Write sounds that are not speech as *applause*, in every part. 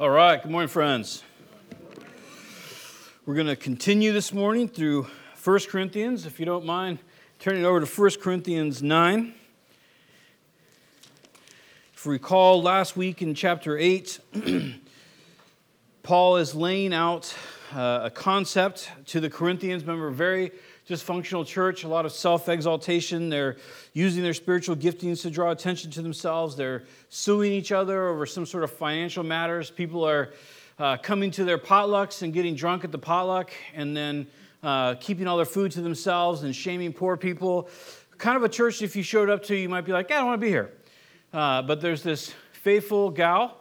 All right, good morning, friends. We're going to continue this morning through 1 Corinthians. If you don't mind turning over to 1 Corinthians 9. If you recall, last week in chapter 8, *clears throat* Paul is laying out uh, a concept to the Corinthians. Remember, very dysfunctional church, a lot of self exaltation. They're using their spiritual giftings to draw attention to themselves. They're suing each other over some sort of financial matters. People are uh, coming to their potlucks and getting drunk at the potluck and then uh, keeping all their food to themselves and shaming poor people. Kind of a church, if you showed up to, you might be like, I don't want to be here. Uh, but there's this faithful gal,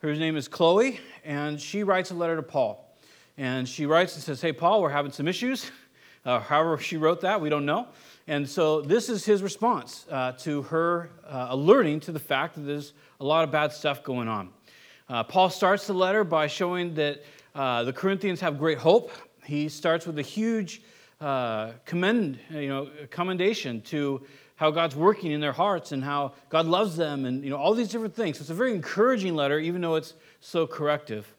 her name is Chloe, and she writes a letter to Paul. And she writes and says, Hey, Paul, we're having some issues. *laughs* Uh, however, she wrote that, we don't know. And so this is his response uh, to her uh, alerting to the fact that there's a lot of bad stuff going on. Uh, Paul starts the letter by showing that uh, the Corinthians have great hope. He starts with a huge uh, commend, you know, commendation to how God's working in their hearts and how God loves them and you know all these different things. So it's a very encouraging letter, even though it's so corrective.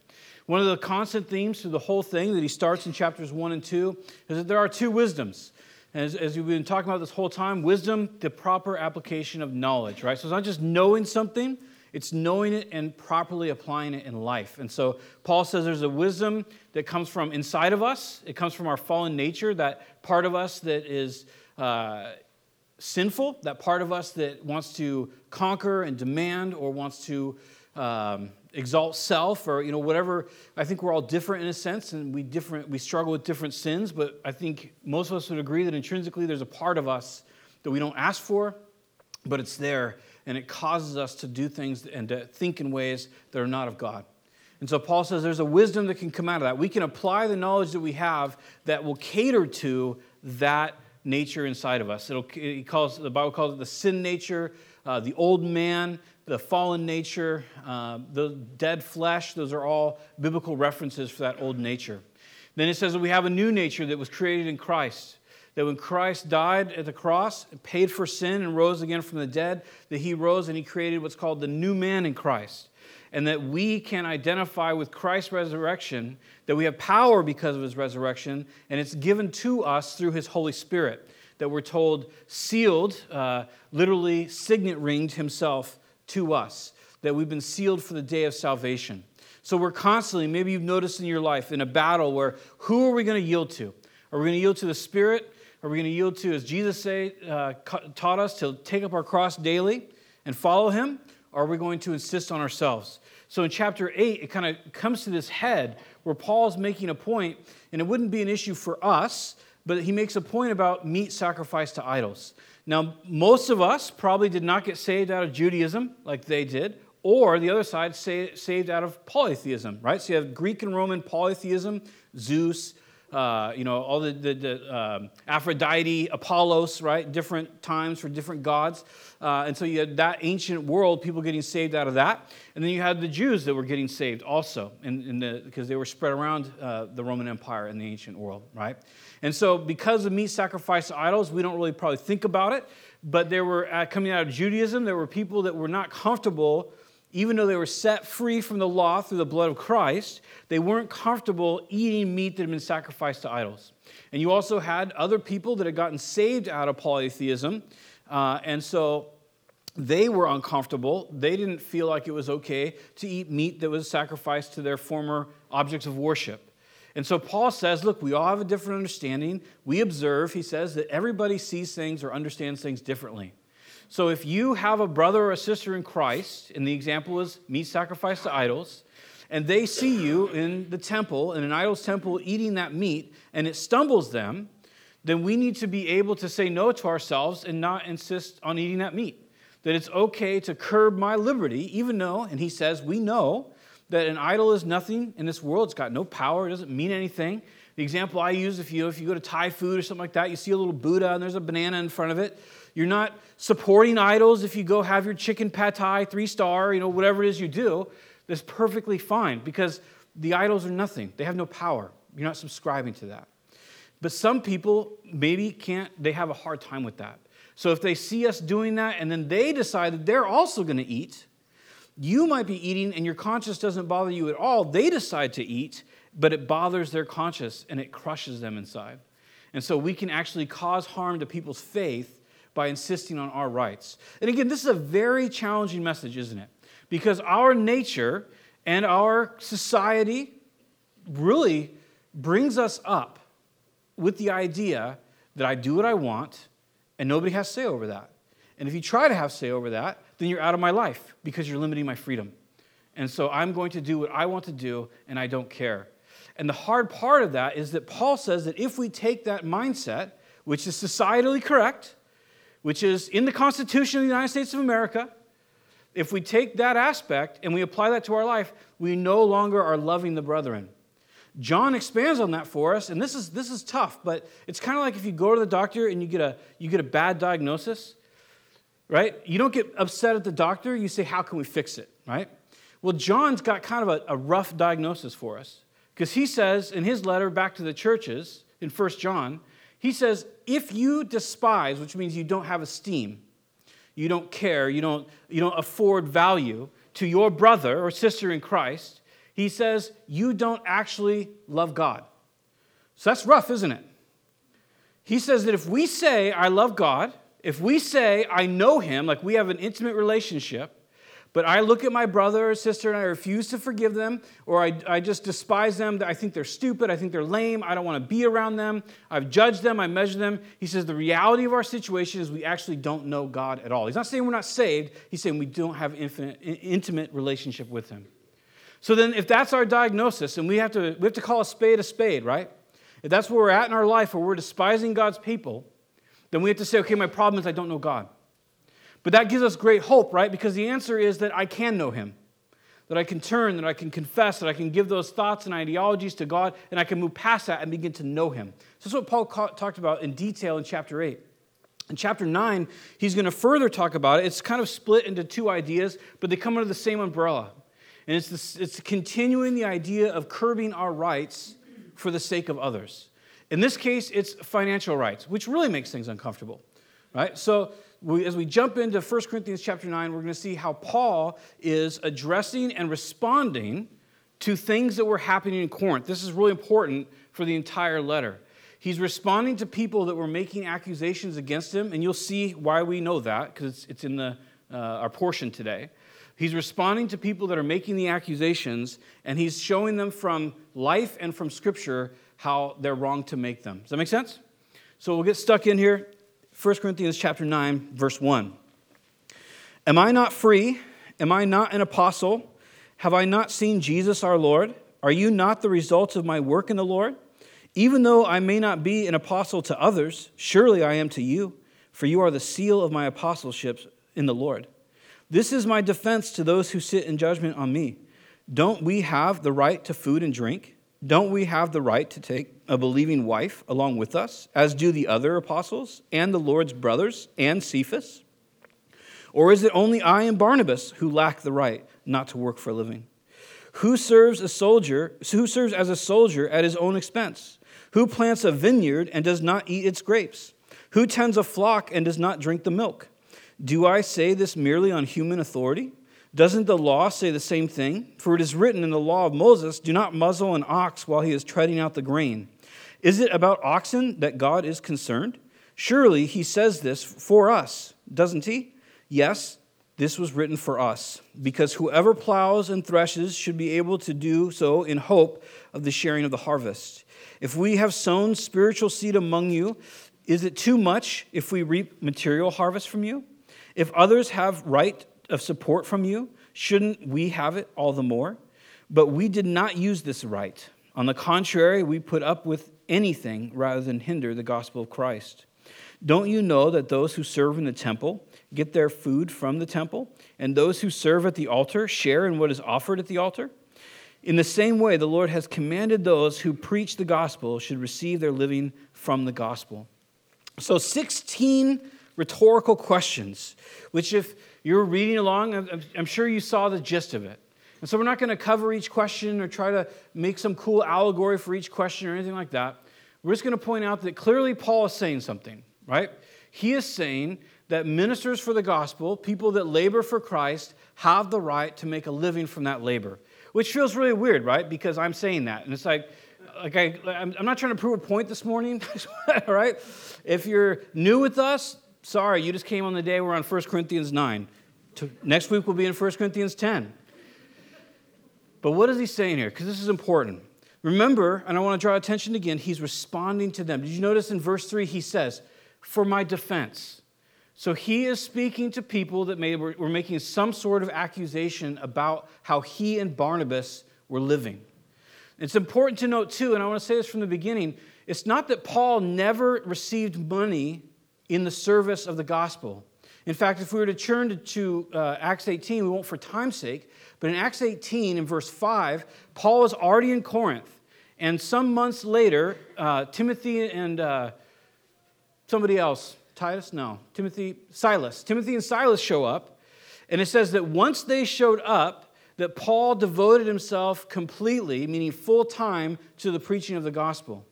One of the constant themes through the whole thing that he starts in chapters 1 and 2 is that there are two wisdoms. As, as we've been talking about this whole time, wisdom, the proper application of knowledge, right? So it's not just knowing something, it's knowing it and properly applying it in life. And so Paul says there's a wisdom that comes from inside of us, it comes from our fallen nature, that part of us that is. Uh, sinful, that part of us that wants to conquer and demand or wants to um, exalt self or you know whatever. I think we're all different in a sense and we different we struggle with different sins but i think most of us would agree that intrinsically there's a part of us that we don't ask for but it's there and it causes us to do things and to think in ways that are not of god. And so paul says there's a wisdom that can come out of that. We can apply the knowledge that we have that will cater to that nature inside of us. It'll, he calls the bible calls it the sin nature uh, the old man the fallen nature, uh, the dead flesh, those are all biblical references for that old nature. Then it says that we have a new nature that was created in Christ. That when Christ died at the cross, paid for sin, and rose again from the dead, that he rose and he created what's called the new man in Christ. And that we can identify with Christ's resurrection, that we have power because of his resurrection, and it's given to us through his Holy Spirit. That we're told, sealed, uh, literally signet ringed himself to us, that we've been sealed for the day of salvation. So we're constantly, maybe you've noticed in your life, in a battle where who are we going to yield to? Are we going to yield to the Spirit? Are we going to yield to, as Jesus say, uh, taught us, to take up our cross daily and follow Him? Or are we going to insist on ourselves? So in chapter 8, it kind of comes to this head where Paul's making a point, and it wouldn't be an issue for us, but he makes a point about meat sacrificed to idols. Now, most of us probably did not get saved out of Judaism like they did, or the other side, saved out of polytheism, right? So you have Greek and Roman polytheism, Zeus, uh, you know, all the, the, the um, Aphrodite, Apollos, right? Different times for different gods. Uh, and so you had that ancient world, people getting saved out of that. And then you had the Jews that were getting saved also, in, in the, because they were spread around uh, the Roman Empire in the ancient world, right? And so because of meat sacrifice to idols, we don't really probably think about it. But there were, uh, coming out of Judaism, there were people that were not comfortable even though they were set free from the law through the blood of Christ, they weren't comfortable eating meat that had been sacrificed to idols. And you also had other people that had gotten saved out of polytheism. Uh, and so they were uncomfortable. They didn't feel like it was okay to eat meat that was sacrificed to their former objects of worship. And so Paul says, look, we all have a different understanding. We observe, he says, that everybody sees things or understands things differently. So if you have a brother or a sister in Christ, and the example is meat sacrificed to idols, and they see you in the temple, in an idol's temple, eating that meat, and it stumbles them, then we need to be able to say no to ourselves and not insist on eating that meat. That it's okay to curb my liberty, even though, and he says, we know that an idol is nothing in this world. It's got no power, it doesn't mean anything. The example I use, if you, if you go to Thai food or something like that, you see a little Buddha and there's a banana in front of it. You're not supporting idols if you go have your chicken pad thai, three star, you know, whatever it is you do. That's perfectly fine because the idols are nothing. They have no power. You're not subscribing to that. But some people maybe can't, they have a hard time with that. So if they see us doing that and then they decide that they're also going to eat, You might be eating and your conscience doesn't bother you at all. They decide to eat, but it bothers their conscience and it crushes them inside. And so we can actually cause harm to people's faith by insisting on our rights. And again, this is a very challenging message, isn't it? Because our nature and our society really brings us up with the idea that I do what I want and nobody has say over that. And if you try to have say over that, then you're out of my life because you're limiting my freedom. And so I'm going to do what I want to do and I don't care. And the hard part of that is that Paul says that if we take that mindset, which is societally correct, which is in the Constitution of the United States of America, if we take that aspect and we apply that to our life, we no longer are loving the brethren. John expands on that for us, and this is, this is tough, but it's kind of like if you go to the doctor and you get, a, you get a bad diagnosis, right? You don't get upset at the doctor, you say, How can we fix it, right? Well, John's got kind of a, a rough diagnosis for us because he says in his letter back to the churches in 1 John, he says, If you despise, which means you don't have esteem, you don't care, you don't, you don't afford value to your brother or sister in Christ, he says, you don't actually love God. So that's rough, isn't it? He says that if we say, I love God, if we say, I know him, like we have an intimate relationship, but I look at my brother or sister and I refuse to forgive them, or I, I just despise them. I think they're stupid. I think they're lame. I don't want to be around them. I've judged them. I measure them. He says the reality of our situation is we actually don't know God at all. He's not saying we're not saved. He's saying we don't have infinite, intimate relationship with Him. So then, if that's our diagnosis, and we have to, we have to call a spade a spade, right? If that's where we're at in our life, where we're despising God's people, then we have to say, okay, my problem is I don't know God. But that gives us great hope, right? Because the answer is that I can know Him, that I can turn, that I can confess, that I can give those thoughts and ideologies to God, and I can move past that and begin to know Him. So that's what Paul talked about in detail in chapter 8. In chapter 9, he's going to further talk about it. It's kind of split into two ideas, but they come under the same umbrella. And it's, this, it's continuing the idea of curbing our rights for the sake of others. In this case, it's financial rights, which really makes things uncomfortable. Right? So we, as we jump into 1 Corinthians chapter 9, we're going to see how Paul is addressing and responding to things that were happening in Corinth. This is really important for the entire letter. He's responding to people that were making accusations against him, and you'll see why we know that because it's, it's in the, uh, our portion today. He's responding to people that are making the accusations, and he's showing them from life and from Scripture how they're wrong to make them. Does that make sense? So we'll get stuck in here. 1 Corinthians chapter 9, verse 1. Am I not free? Am I not an apostle? Have I not seen Jesus our Lord? Are you not the results of my work in the Lord? Even though I may not be an apostle to others, surely I am to you, for you are the seal of my apostleship in the Lord. This is my defense to those who sit in judgment on me. Don't we have the right to food and drink? Don't we have the right to take a believing wife along with us, as do the other apostles and the Lord's brothers and Cephas? Or is it only I and Barnabas who lack the right not to work for a living? Who serves a soldier, who serves as a soldier at his own expense? Who plants a vineyard and does not eat its grapes? Who tends a flock and does not drink the milk? Do I say this merely on human authority? Doesn't the law say the same thing? For it is written in the law of Moses do not muzzle an ox while he is treading out the grain. Is it about oxen that God is concerned? Surely he says this for us, doesn't he? Yes, this was written for us, because whoever plows and threshes should be able to do so in hope of the sharing of the harvest. If we have sown spiritual seed among you, is it too much if we reap material harvest from you? If others have right of support from you, shouldn't we have it all the more? But we did not use this right. On the contrary, we put up with anything rather than hinder the gospel of Christ. Don't you know that those who serve in the temple get their food from the temple, and those who serve at the altar share in what is offered at the altar? In the same way, the Lord has commanded those who preach the gospel should receive their living from the gospel. So, 16 rhetorical questions, which, if you're reading along, I'm sure you saw the gist of it. And so we're not going to cover each question or try to make some cool allegory for each question or anything like that. We're just going to point out that clearly Paul is saying something, right? He is saying that ministers for the gospel, people that labor for Christ, have the right to make a living from that labor. Which feels really weird, right? Because I'm saying that. And it's like, like I, I'm not trying to prove a point this morning, *laughs* right? If you're new with us, sorry, you just came on the day we're on 1 Corinthians 9. Next week we'll be in 1 Corinthians 10. But what is he saying here? Because this is important. Remember, and I want to draw attention again, he's responding to them. Did you notice in verse 3 he says, For my defense. So he is speaking to people that may, were, were making some sort of accusation about how he and Barnabas were living. It's important to note, too, and I want to say this from the beginning it's not that Paul never received money in the service of the gospel. In fact, if we were to turn to, to uh, Acts 18, we won't for time's sake, but in Acts 18, in verse 5, Paul is already in Corinth. And some months later, uh, Timothy and uh, somebody else, Titus? No, Timothy, Silas. Timothy and Silas show up. And it says that once they showed up, that Paul devoted himself completely, meaning full time, to the preaching of the gospel.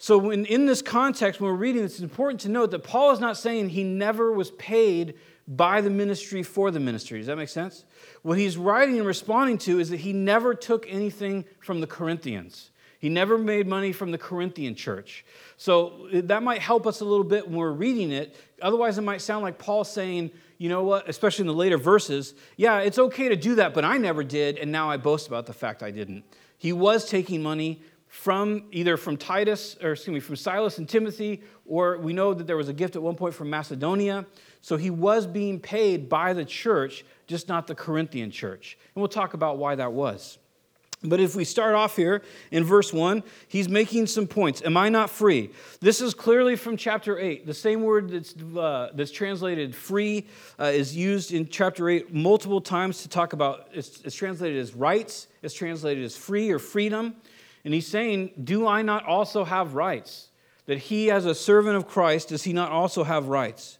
So, when, in this context, when we're reading, it's important to note that Paul is not saying he never was paid by the ministry for the ministry. Does that make sense? What he's writing and responding to is that he never took anything from the Corinthians. He never made money from the Corinthian church. So that might help us a little bit when we're reading it. Otherwise, it might sound like Paul saying, you know what, especially in the later verses, yeah, it's okay to do that, but I never did, and now I boast about the fact I didn't. He was taking money from either from Titus, or excuse me, from Silas and Timothy, or we know that there was a gift at one point from Macedonia. So he was being paid by the church, just not the Corinthian church. And we'll talk about why that was. But if we start off here in verse 1, he's making some points. Am I not free? This is clearly from chapter 8. The same word that's, uh, that's translated free uh, is used in chapter 8 multiple times to talk about, it's, it's translated as rights, it's translated as free or freedom. And he's saying, Do I not also have rights? That he, as a servant of Christ, does he not also have rights?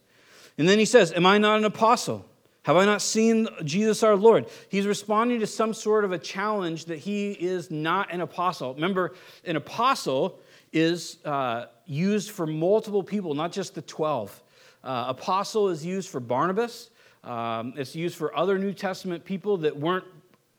And then he says, Am I not an apostle? Have I not seen Jesus our Lord? He's responding to some sort of a challenge that he is not an apostle. Remember, an apostle is uh, used for multiple people, not just the 12. Uh, apostle is used for Barnabas, um, it's used for other New Testament people that weren't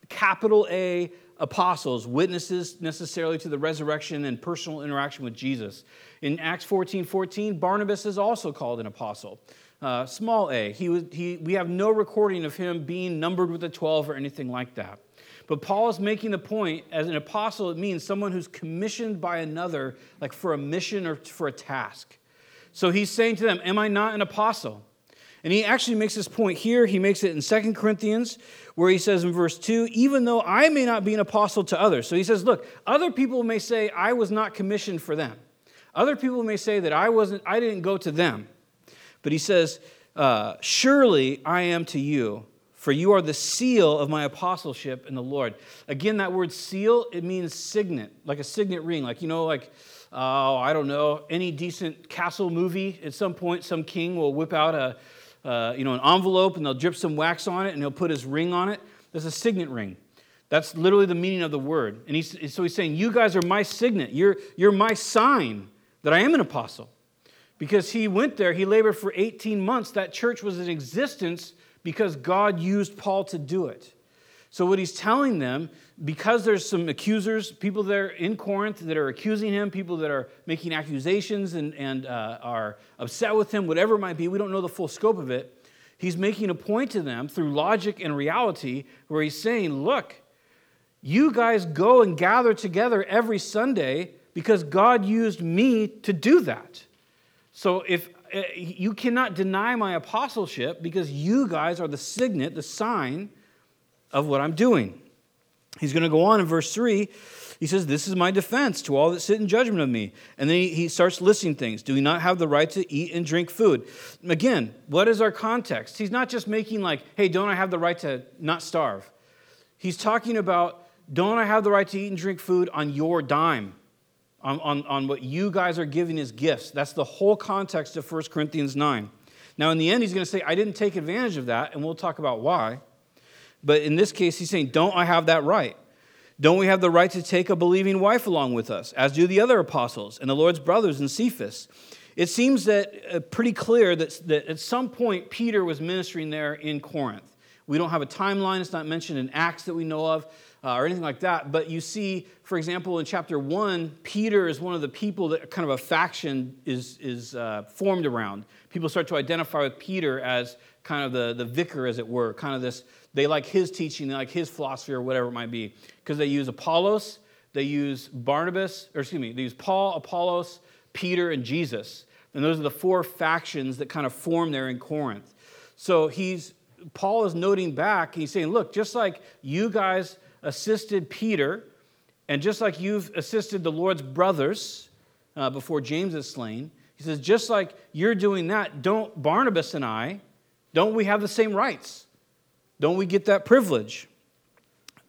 capital A apostles, witnesses necessarily to the resurrection and personal interaction with Jesus. In Acts 14 14, Barnabas is also called an apostle uh, small a. He was, he, we have no recording of him being numbered with the 12 or anything like that. But Paul is making the point as an apostle, it means someone who's commissioned by another, like for a mission or for a task. So he's saying to them, Am I not an apostle? And he actually makes this point here. He makes it in Second Corinthians, where he says in verse 2, even though I may not be an apostle to others. So he says, Look, other people may say I was not commissioned for them. Other people may say that I wasn't, I didn't go to them. But he says, uh, Surely I am to you, for you are the seal of my apostleship in the Lord. Again, that word seal, it means signet, like a signet ring. Like, you know, like, oh, I don't know, any decent castle movie, at some point, some king will whip out a, uh, you know, an envelope and they'll drip some wax on it and he'll put his ring on it. That's a signet ring. That's literally the meaning of the word. And he's, so he's saying, You guys are my signet. You're, you're my sign that I am an apostle because he went there, he labored for 18 months. That church was in existence because God used Paul to do it. So, what he's telling them, because there's some accusers, people there in Corinth that are accusing him, people that are making accusations and, and uh, are upset with him, whatever it might be, we don't know the full scope of it. He's making a point to them through logic and reality where he's saying, Look, you guys go and gather together every Sunday because God used me to do that. So if uh, you cannot deny my apostleship because you guys are the signet, the sign of what I'm doing. He's going to go on in verse 3. He says, This is my defense to all that sit in judgment of me. And then he, starts listing things. Do we not have the right to eat and drink food? Again, what is our context? He's not just making like, hey, don't I have the right to not starve? He's talking about, don't I have the right to eat and drink food on your dime? on, on, on what you guys are giving as gifts. That's the whole context of 1 Corinthians 9. Now, in the end, he's going to say, I didn't take advantage of that, and we'll talk about why. But in this case, he's saying, Don't I have that right? Don't we have the right to take a believing wife along with us, as do the other apostles and the Lord's brothers and Cephas? it seems that uh, pretty clear that, that at some point Peter was ministering there in Corinth. We don't have a timeline, it's not mentioned in Acts that we know of. Uh, or anything like that. But you see, for example, in chapter one, Peter is one of the people that kind of a faction is, is uh, formed around. People start to identify with Peter as kind of the, the vicar, as it were, kind of this, they like his teaching, they like his philosophy, or whatever it might be, because they use Apollos, they use Barnabas, or excuse me, they use Paul, Apollos, Peter, and Jesus. And those are the four factions that kind of form there in Corinth. So he's Paul is noting back, he's saying, look, just like you guys assisted Peter, and just like you've assisted the Lord's brothers uh, before James is slain, he says, just like you're doing that, don't Barnabas and I, don't we have the same rights? Don't we get that privilege?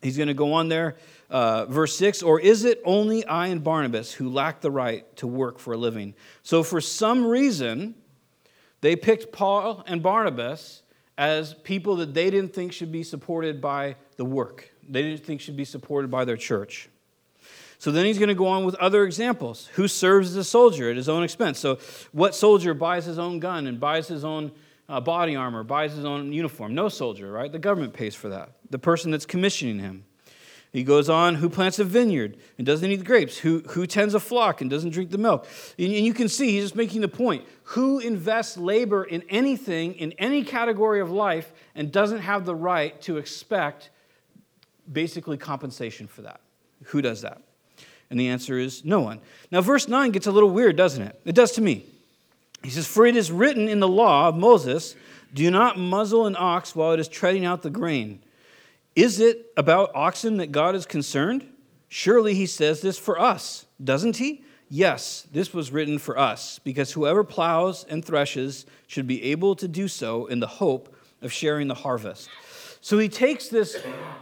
He's going to go on there, uh, verse 6 Or is it only I and Barnabas who lack the right to work for a living? So, for some reason, they picked Paul and Barnabas as people that they didn't think should be supported by the work, they didn't think should be supported by their church. So then he's going to go on with other examples. Who serves as a soldier at his own expense? So, what soldier buys his own gun and buys his own uh, body armor, buys his own uniform? No soldier, right? The government pays for that. The person that's commissioning him. He goes on, who plants a vineyard and doesn't eat the grapes? Who, who tends a flock and doesn't drink the milk? And, and you can see he's just making the point. Who invests labor in anything, in any category of life, and doesn't have the right to expect basically compensation for that? Who does that? And the answer is no one. Now, verse 9 gets a little weird, doesn't it? It does to me. He says, For it is written in the law of Moses, do not muzzle an ox while it is treading out the grain. Is it about oxen that God is concerned? Surely he says this for us, doesn't he? Yes, this was written for us, because whoever plows and threshes should be able to do so in the hope of sharing the harvest. So he takes this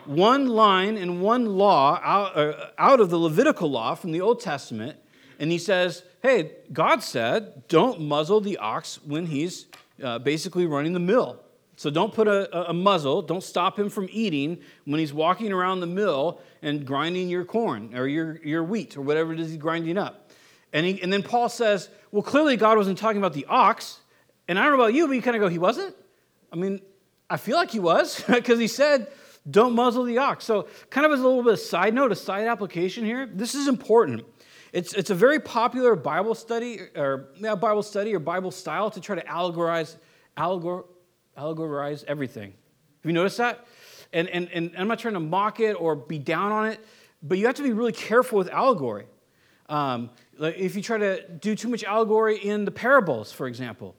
one line and one law out, uh, out of the Levitical law from the Old Testament, and he says, Hey, God said, don't muzzle the ox when he's uh, basically running the mill. So don't put a, a, muzzle, don't stop him from eating when he's walking around the mill and grinding your corn or your, your wheat or whatever it is he's grinding up. And, he, and then Paul says, Well, clearly God wasn't talking about the ox. And I don't know about you, but you kind of go, He wasn't? I mean, I feel like he was *laughs* because he said, don't muzzle the ox. So, kind of as a little bit of side note, a side application here, this is important. It's, it's a very popular Bible study or yeah, Bible study or Bible style to try to allegorize, allegor, allegorize everything. Have you noticed that? And, and, and I'm not trying to mock it or be down on it, but you have to be really careful with allegory. Um, like if you try to do too much allegory in the parables, for example,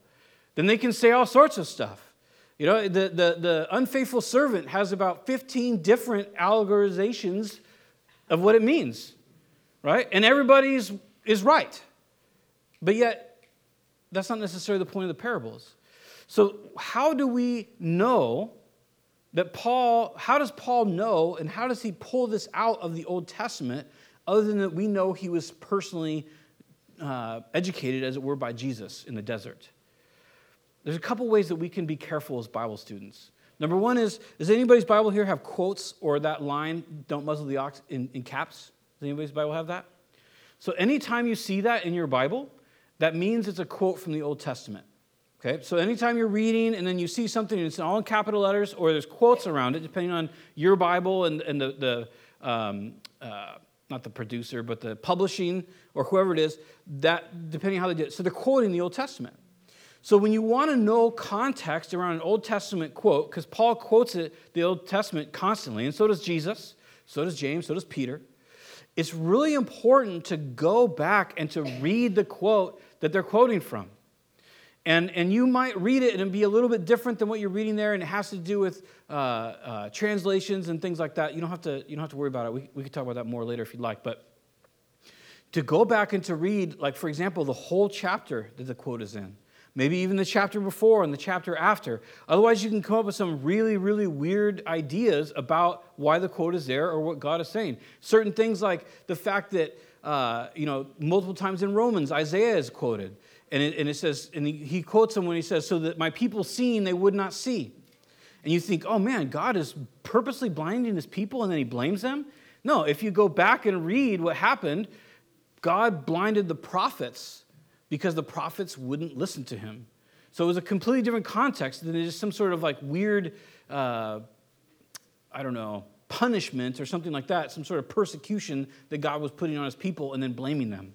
then they can say all sorts of stuff. You know, the, the, the unfaithful servant has about 15 different allegorizations of what it means, right? And everybody's is right. But yet, that's not necessarily the point of the parables. So, how do we know that Paul, how does Paul know and how does he pull this out of the Old Testament other than that we know he was personally uh, educated, as it were, by Jesus in the desert? There's a couple ways that we can be careful as Bible students. Number one is Does anybody's Bible here have quotes or that line, don't muzzle the ox, in, in caps? Does anybody's Bible have that? So anytime you see that in your Bible, that means it's a quote from the Old Testament. Okay, so anytime you're reading and then you see something and it's all in capital letters or there's quotes around it, depending on your Bible and, and the, the um, uh, not the producer, but the publishing or whoever it is, that depending how they did it. So they're quoting the Old Testament. So when you want to know context around an Old Testament quote, because Paul quotes it, the Old Testament constantly, and so does Jesus, so does James, so does Peter, it's really important to go back and to read the quote that they're quoting from. And, and you might read it and be a little bit different than what you're reading there, and it has to do with uh, uh, translations and things like that. You don't have to, you don't have to worry about it. We, we could talk about that more later if you'd like. But to go back and to read, like, for example, the whole chapter that the quote is in maybe even the chapter before and the chapter after. Otherwise, you can come up with some really, really weird ideas about why the quote is there or what God is saying. Certain things like the fact that, uh, you know, multiple times in Romans, Isaiah is quoted. And it, and it says, and he, he quotes him when he says, So that my people seeing, they would not see. And you think, oh man, God is purposely blinding his people and then he blames them? No, if you go back and read what happened, God blinded the prophets because the prophets wouldn't listen to him. So it was a completely different context than just some sort of like weird, uh, I don't know, punishment or something like that, some sort of persecution that God was putting on his people and then blaming them.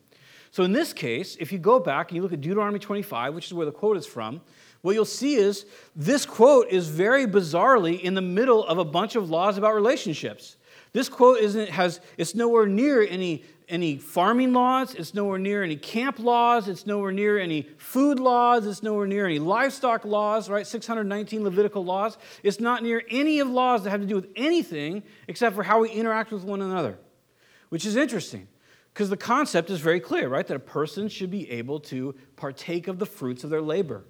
So in this case, if you go back and you look at Deuteronomy 25, which is where the quote is from, what you'll see is this quote is very bizarrely in the middle of a bunch of laws about relationships. This quote isn't has it's nowhere near any any farming laws, it's nowhere near any camp laws, it's nowhere near any food laws, it's nowhere near any livestock laws, right? 619 Levitical laws. It's not near any of laws that have to do with anything except for how we interact with one another, which is interesting because the concept is very clear, right? That a person should be able to partake of the fruits of their labor.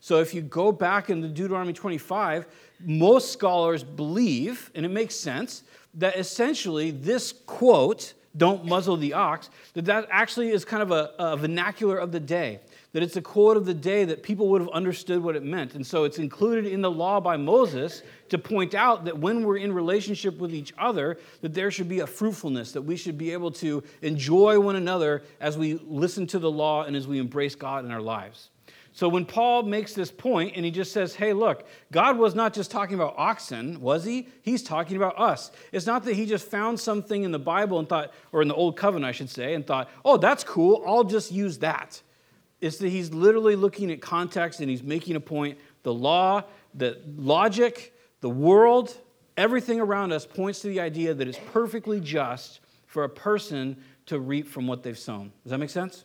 So if you go back into Deuteronomy 25, most scholars believe, and it makes sense, that essentially this quote don't muzzle the ox, that that actually is kind of a, a, vernacular of the day, that it's a quote of the day that people would have understood what it meant. And so it's included in the law by Moses to point out that when we're in relationship with each other, that there should be a fruitfulness, that we should be able to enjoy one another as we listen to the law and as we embrace God in our lives. So when Paul makes this point and he just says, hey, look, God was not just talking about oxen, was he? He's talking about us. It's not that he just found something in the Bible and thought, or in the Old Covenant, I should say, and thought, oh, that's cool, I'll just use that. It's that he's literally looking at context and he's making a point. The law, the logic, the world, everything around us points to the idea that it's perfectly just for a person to reap from what they've sown. Does that make sense?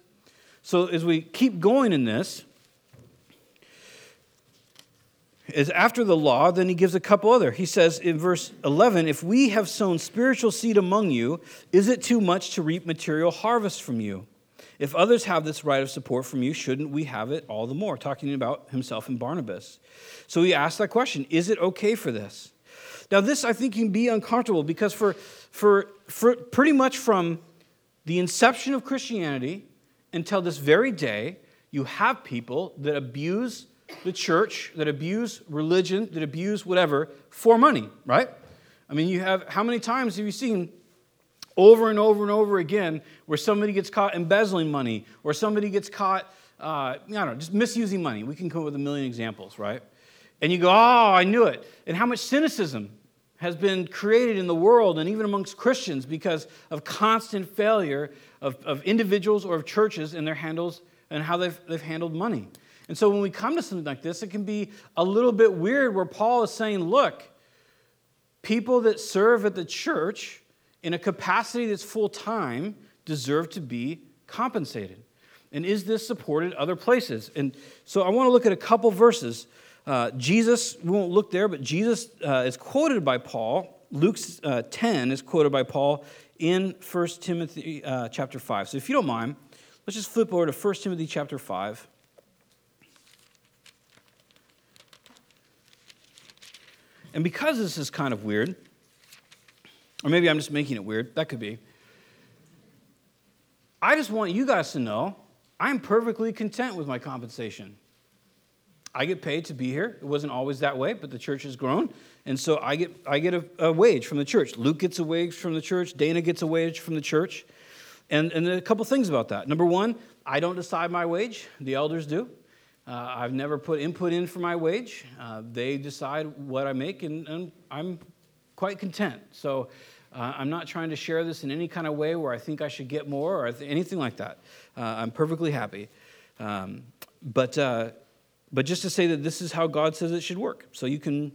So as we keep going in this, is after the law, then he gives a couple other. He says in verse 11, If we have sown spiritual seed among you, is it too much to reap material harvest from you? If others have this right of support from you, shouldn't we have it all the more? Talking about himself and Barnabas. So he asked that question Is it okay for this? Now, this I think can be uncomfortable because for, for, for pretty much from the inception of Christianity until this very day, you have people that abuse the church, that abuse religion, that abuse whatever for money, right? I mean, you have, how many times have you seen over and over and over again where somebody gets caught embezzling money or somebody gets caught, uh, I don't know, just misusing money? We can come up with a million examples, right? And you go, oh, I knew it. And how much cynicism has been created in the world and even amongst Christians because of constant failure of, of individuals or of churches in their handles and how they've, they've handled money. And so when we come to something like this, it can be a little bit weird where Paul is saying, look, people that serve at the church in a capacity that's full time deserve to be compensated. And is this supported other places? And so I want to look at a couple verses. Uh, Jesus, we won't look there, but Jesus uh, is quoted by Paul. Luke uh, 10 is quoted by Paul in 1 Timothy uh, chapter 5. So if you don't mind, let's just flip over to 1 Timothy chapter 5. And because this is kind of weird, or maybe I'm just making it weird, that could be. I just want you guys to know I'm perfectly content with my compensation. I get paid to be here. It wasn't always that way, but the church has grown. And so I get, I get a, a wage from the church. Luke gets a wage from the church. Dana gets a wage from the church. And, and a couple things about that. Number one, I don't decide my wage, the elders do. Uh, I've never put input in for my wage. Uh, they decide what I make, and, and I'm quite content. So uh, I'm not trying to share this in any kind of way where I think I should get more or th- anything like that. Uh, I'm perfectly happy. Um, but, uh, but just to say that this is how God says it should work. So you can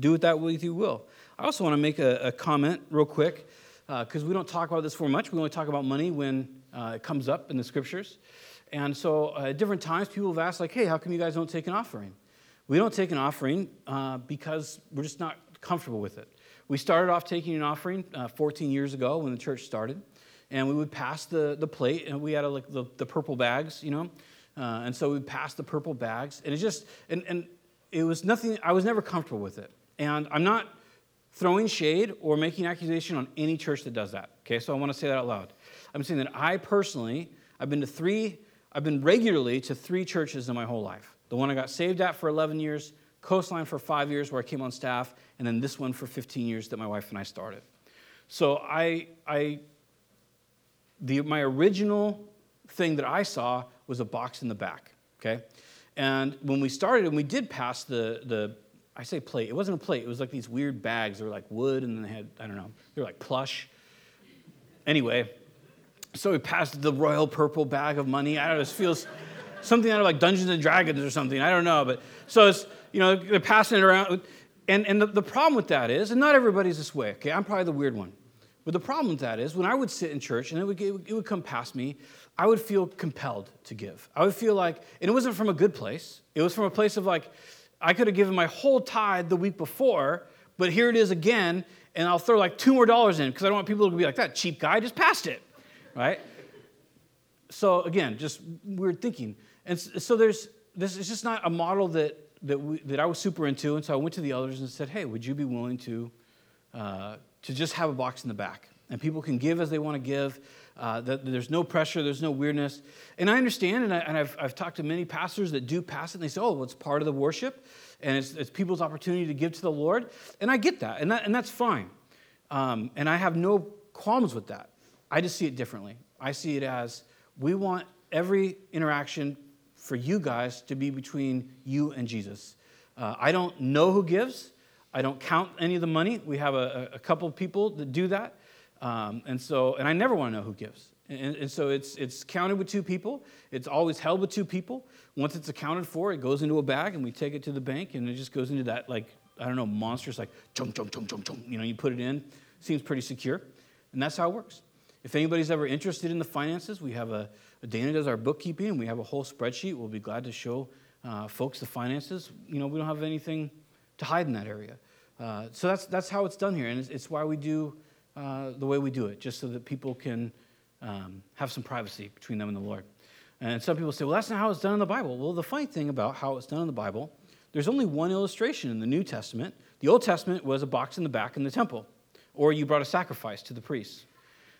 do it that way if you will. I also want to make a, a comment real quick because uh, we don't talk about this for much. We only talk about money when it comes up in the scriptures. And so uh, at different times, people have asked, like, hey, how come you guys don't take an offering? We don't take an offering uh, because we're just not comfortable with it. We started off taking an offering uh, 14 years ago when the church started, and we would pass the, the plate, and we had a, like the, the purple bags, you know, uh, and so we passed the purple bags, and it just, and, and it was nothing, I was never comfortable with it. And I'm not throwing shade or making accusation on any church that does that, okay? So I want to say that out loud. I'm saying that I personally, I've been to three I've been regularly to three churches in my whole life. The one I got saved at for 11 years, Coastline for five years, where I came on staff, and then this one for 15 years that my wife and I started. So I, I the, my original thing that I saw was a box in the back, okay? And when we started, and we did pass the, the I say plate, it wasn't a plate, it was like these weird bags. They were like wood and they had, I don't know, they were like plush. Anyway, so we passed the royal purple bag of money. I don't know, it feels something out of like Dungeons and Dragons or something. I don't know. But so it's, you know, they're passing it around. And, and the, the problem with that is, and not everybody's this way, okay? I'm probably the weird one. But the problem with that is, when I would sit in church and it would, it would come past me, I would feel compelled to give. I would feel like, and it wasn't from a good place. It was from a place of like, I could have given my whole tithe the week before, but here it is again, and I'll throw like two more dollars in because I don't want people to be like, that cheap guy just passed it, right? So again, just weird thinking. And so there's this is just not a model that that, we, that I was super into. And so I went to the elders and said, hey, would you be willing to uh, to just have a box in the back? And people can give as they want to give. Uh, that there's no pressure, there's no weirdness. And I understand, and, I, have I've talked to many pastors that do pass it, and they say, oh, well, it's part of the worship, and it's, it's people's opportunity to give to the Lord. And I get that, and, that, and that's fine. Um, and I have no qualms with that. I just see it differently. I see it as we want every interaction for you guys to be between you and Jesus. Uh, I don't know who gives. I don't count any of the money. We have a, a couple of people that do that. Um, and so, and I never want to know who gives. And, and, so it's, it's counted with two people. It's always held with two people. Once it's accounted for, it goes into a bag and we take it to the bank and it just goes into that, like, I don't know, monstrous, like, chunk, chunk, chunk, chunk, chunk. You know, you put it in, seems pretty secure. And that's how it works. If anybody's ever interested in the finances, we have a, Dana does our bookkeeping, and we have a whole spreadsheet. We'll be glad to show uh, folks the finances. You know, we don't have anything to hide in that area. Uh, so that's, that's how it's done here, and it's, it's why we do uh, the way we do it, just so that people can um, have some privacy between them and the Lord. And some people say, well, that's not how it's done in the Bible. Well, the funny thing about how it's done in the Bible, there's only one illustration in the New Testament. The Old Testament was a box in the back in the temple, or you brought a sacrifice to the priests.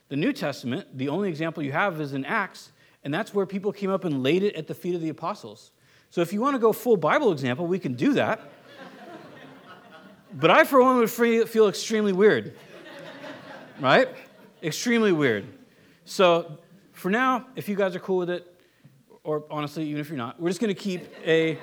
The New Testament, the only example you have is in Acts, and that's where people came up and laid it at the feet of the apostles. So if you want to go full Bible example, we can do that. but I, for one, would feel extremely weird. Right? Extremely weird. So for now, if you guys are cool with it, or honestly, even if you're not, we're just going to keep a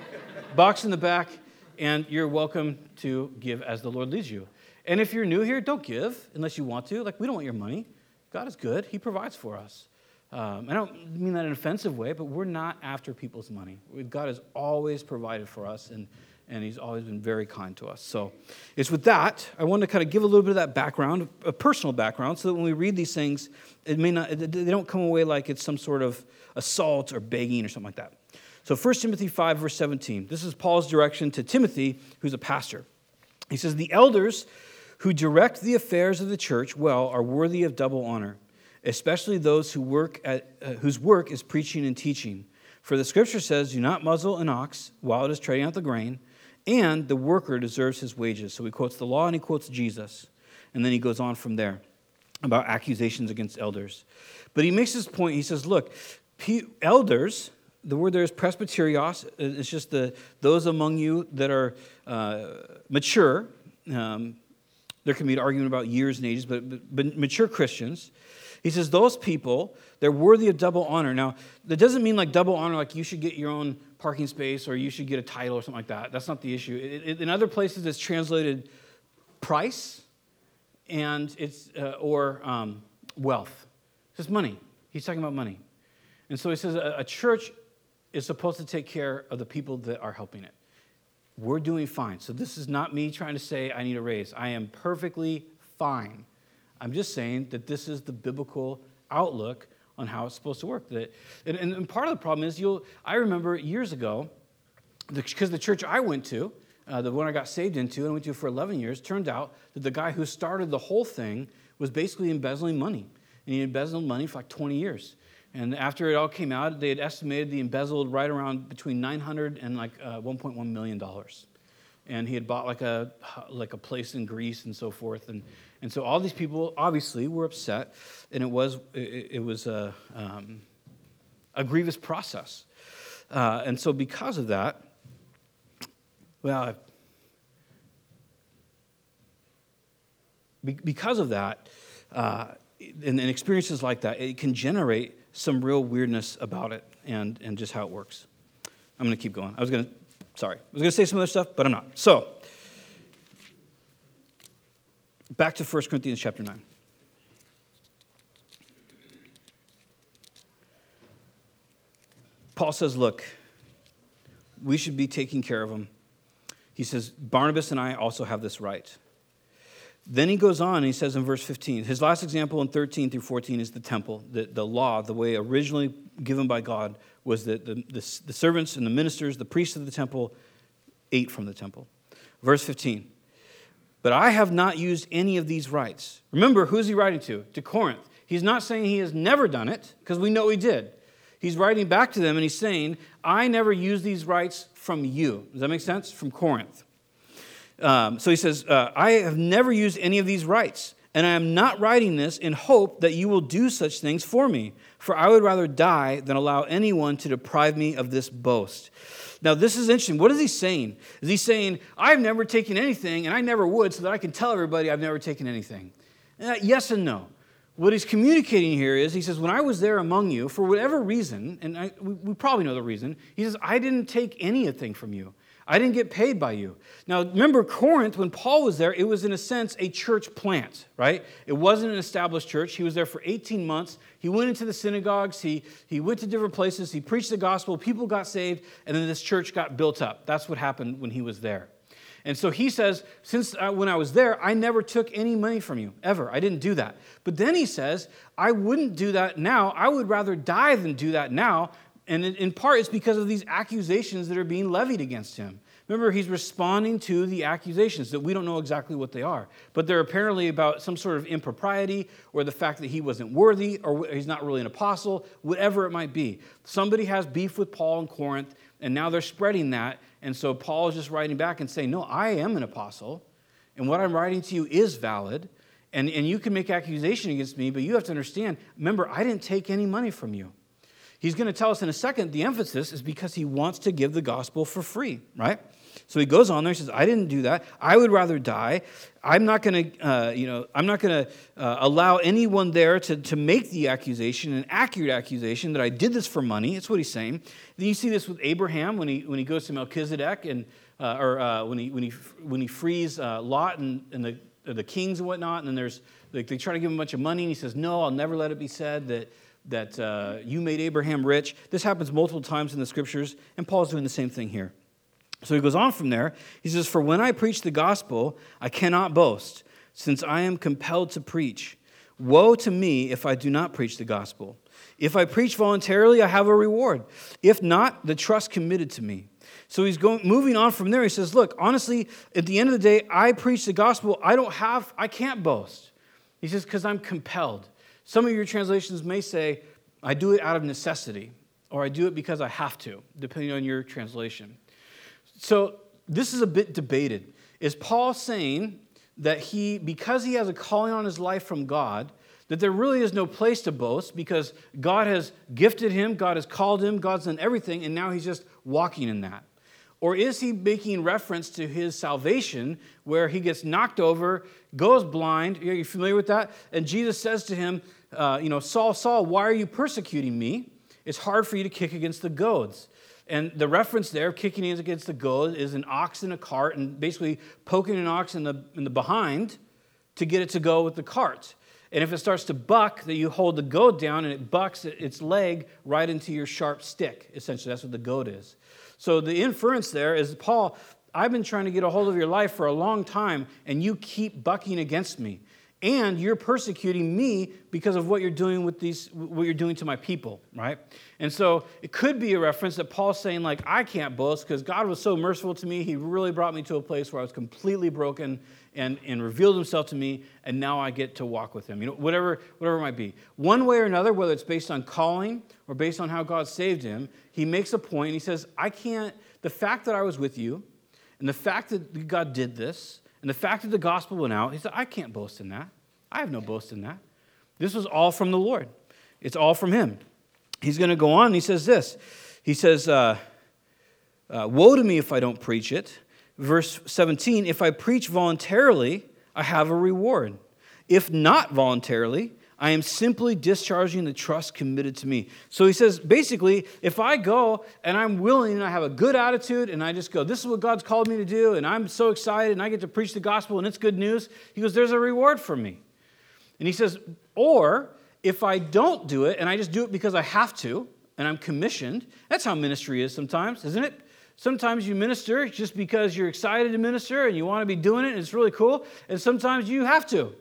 box in the back, and you're welcome to give as the Lord leads you. And if you're new here, don't give unless you want to. Like, we don't want your money. God is good, He provides for us. Um, I don't mean that in an offensive way, but we're not after people's money. God has always provided for us, and, and He's always been very kind to us. So it's with that, I want to kind of give a little bit of that background, a personal background, so that when we read these things, it may not, they don't come away like it's some sort of assault or begging or something like that. So 1 Timothy 5, verse 17. This is Paul's direction to Timothy, who's a pastor. He says, The elders who direct the affairs of the church well are worthy of double honor, especially those who work at, uh, whose work is preaching and teaching. For the scripture says, Do not muzzle an ox while it is treading out the grain, and the worker deserves his wages. So he quotes the law and he quotes Jesus. And then he goes on from there about accusations against elders. But he makes this point. He says, Look, elders, the word there is presbyterios, it's just the, those among you that are uh, mature. Um, there can be an argument about years and ages, but, but, but mature Christians, he says those people, they're worthy of double honor. Now, that doesn't mean like double honor, like you should get your own parking space or you should get a title or something like that. That's not the issue. It, it, in other places, it's translated price and it's, uh, or um, wealth. It's money. He's talking about money. And so he says a, a church is supposed to take care of the people that are helping it we're doing fine. So this is not me trying to say I need a raise. I am perfectly fine. I'm just saying that this is the biblical outlook on how it's supposed to work. That, and, and part of the problem is you'll, I remember years ago, because the, the church I went to, uh, the one I got saved into and went to for 11 years, turned out that the guy who started the whole thing was basically embezzling money. And he embezzled money for like 20 years. And after it all came out, they had estimated the embezzled right around between 900 and like uh, 1.1 million dollars. And he had bought like a like a place in Greece and so forth. And and so all these people obviously were upset, and it was it, it was a um, a grievous process. Uh, and so because of that, well, because of that, uh, and, and experiences like that, it can generate some real weirdness about it and, and just how it works. I'm going to keep going. I was going to, sorry, I was going to say some other stuff, but I'm not. So, back to 1 Corinthians chapter 9. Paul says, Look, we should be taking care of them. He says, Barnabas and I also have this right. Then he goes on and he says in verse 15, his last example in 13 through 14 is the temple. The, the law, the way originally given by God, was that the, the, the servants and the ministers, the priests of the temple, ate from the temple. Verse 15, but I have not used any of these rights. Remember, who's he writing to? To Corinth. He's not saying he has never done it, because we know he did. He's writing back to them and he's saying, I never used these rights from you. Does that make sense? From Corinth. Um, so he says, uh, I have never used any of these rights, and I am not writing this in hope that you will do such things for me, for I would rather die than allow anyone to deprive me of this boast. Now, this is interesting. What is he saying? Is he saying, I've never taken anything, and I never would, so that I can tell everybody I've never taken anything? Uh, yes and no. What he's communicating here is he says, When I was there among you, for whatever reason, and I, we, we probably know the reason, he says, I didn't take anything from you. I didn't get paid by you. Now, remember, Corinth, when Paul was there, it was in a sense a church plant, right? It wasn't an established church. He was there for 18 months. He went into the synagogues, he, he went to different places, he preached the gospel, people got saved, and then this church got built up. That's what happened when he was there. And so he says, since uh, when I was there, I never took any money from you, ever. I didn't do that. But then he says, I wouldn't do that now. I would rather die than do that now and in part, it's because of these accusations that are being levied against him. Remember, he's responding to the accusations that we don't know exactly what they are, but they're apparently about some sort of impropriety or the fact that he wasn't worthy or he's not really an apostle, whatever it might be. Somebody has beef with Paul in Corinth, and now they're spreading that. And so Paul is just writing back and saying, No, I am an apostle, and what I'm writing to you is valid. And, and you can make accusation against me, but you have to understand remember, I didn't take any money from you. He's going to tell us in a second the emphasis is because he wants to give the gospel for free, right? So he goes on there. He says, "I didn't do that. I would rather die. I'm not going to, uh, you know, I'm not going to uh, allow anyone there to, to make the accusation, an accurate accusation that I did this for money." That's what he's saying. Then you see this with Abraham when he when he goes to Melchizedek and uh, or uh, when he when he when he frees uh, Lot and, and the the kings and whatnot. And then there's they, they try to give him a bunch of money, and he says, "No, I'll never let it be said that." That uh, you made Abraham rich. This happens multiple times in the scriptures, and Paul's doing the same thing here. So he goes on from there. He says, For when I preach the gospel, I cannot boast, since I am compelled to preach. Woe to me if I do not preach the gospel. If I preach voluntarily, I have a reward. If not, the trust committed to me. So he's going moving on from there. He says, Look, honestly, at the end of the day, I preach the gospel. I don't have, I can't boast. He says, because I'm compelled. Some of your translations may say, I do it out of necessity, or I do it because I have to, depending on your translation. So this is a bit debated. Is Paul saying that he, because he has a calling on his life from God, that there really is no place to boast because God has gifted him, God has called him, God's done everything, and now he's just walking in that? Or is he making reference to his salvation where he gets knocked over, goes blind? Are you familiar with that? And Jesus says to him, uh, You know, Saul, Saul, why are you persecuting me? It's hard for you to kick against the goads. And the reference there, kicking against the goad, is an ox in a cart and basically poking an ox in the, in the behind to get it to go with the cart. And if it starts to buck, that you hold the goad down and it bucks its leg right into your sharp stick. Essentially, that's what the goad is. So the inference there is Paul, I've been trying to get a hold of your life for a long time, and you keep bucking against me. And you're persecuting me because of what you're doing with these, what you're doing to my people, right? And so it could be a reference that Paul's saying, like, I can't boast because God was so merciful to me. He really brought me to a place where I was completely broken and, and revealed himself to me, and now I get to walk with him. You know, whatever, whatever it might be. One way or another, whether it's based on calling or based on how God saved him, he makes a point point he says, I can't, the fact that I was with you, and the fact that God did this, and the fact that the gospel went out, he said, I can't boast in that. I have no boast in that. This was all from the Lord. It's all from him. He's going to go on and he says this. He says, uh, uh, Woe to me if I don't preach it verse 17 if I preach voluntarily, I have a reward. If not voluntarily, I am simply discharging the trust committed to me. So he says, basically, if I go and I'm willing and I have a good attitude and I just go, this is what God's called me to do, and I'm so excited and I get to preach the gospel and it's good news, he goes, there's a reward for me. And he says, or if I don't do it and I just do it because I have to and I'm commissioned, that's how ministry is sometimes, isn't it? Sometimes you minister just because you're excited to minister and you want to be doing it and it's really cool. And sometimes you have to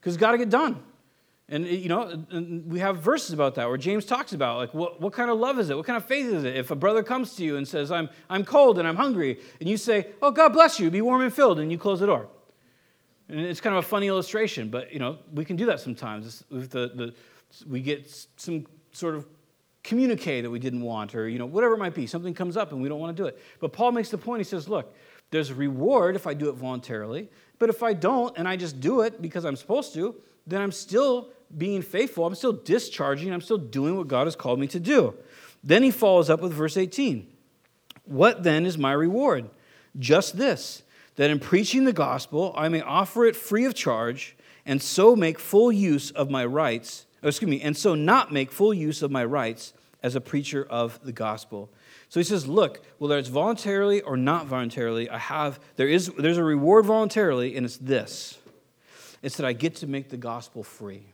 because it's got to get done. And, you know, we have verses about that where James talks about, like, what, what kind of love is it? What kind of faith is it? If a brother comes to you and says, I'm, I'm cold and I'm hungry, and you say, Oh, God bless you, be warm and filled, and you close the door. And it's kind of a funny illustration, but, you know, we can do that sometimes. If the, the, we get some sort of communique that we didn't want, or, you know, whatever it might be. Something comes up and we don't want to do it. But Paul makes the point, he says, Look, there's a reward if I do it voluntarily, but if I don't and I just do it because I'm supposed to, then I'm still being faithful. I'm still discharging. I'm still doing what God has called me to do. Then he follows up with verse 18. What then is my reward? Just this, that in preaching the gospel, I may offer it free of charge, and so make full use of my rights, excuse me, and so not make full use of my rights as a preacher of the gospel. So he says, look, whether it's voluntarily or not voluntarily, I have, there is, there's a reward voluntarily, and it's this. It's that I get to make the gospel free.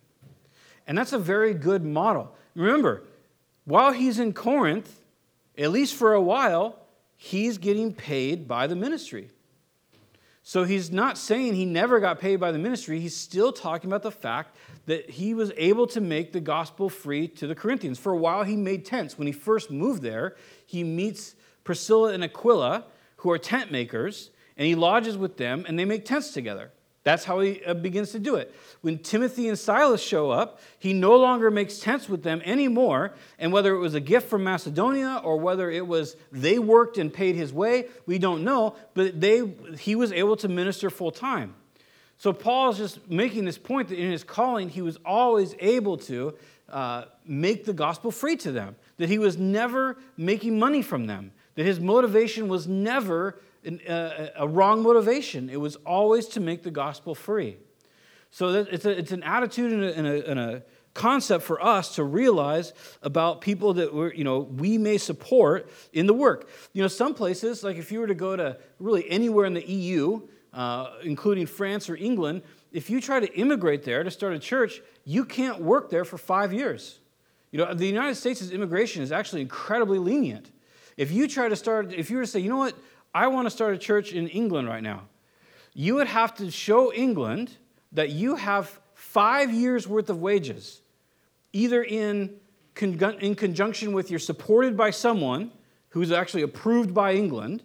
And that's a very good model. Remember, while he's in Corinth, at least for a while, he's getting paid by the ministry. So he's not saying he never got paid by the ministry. He's still talking about the fact that he was able to make the gospel free to the Corinthians. For a while, he made tents. When he first moved there, he meets Priscilla and Aquila, who are tent makers, and he lodges with them, and they make tents together. That's how he uh, begins to do it. When Timothy and Silas show up, he no longer makes tents with them anymore. And whether it was a gift from Macedonia or whether it was they worked and paid his way, we don't know. But they, he was able to minister full time. So Paul is just making this point that in his calling, he was always able to uh, make the gospel free to them, that he was never making money from them, that his motivation was never uh, a wrong motivation. It was always to make the gospel free. So it's, a, it's an attitude and a, and, a, and a, concept for us to realize about people that we're, you know, we may support in the work. You know, some places, like if you were to go to really anywhere in the EU, uh, including France or England, if you try to immigrate there to start a church, you can't work there for five years. You know, the United States' immigration is actually incredibly lenient. If you try to start, if you were to say, you know what, I want to start a church in England right now. You would have to show England that you have five years worth of wages, either in, con- in conjunction with you're supported by someone who's actually approved by England,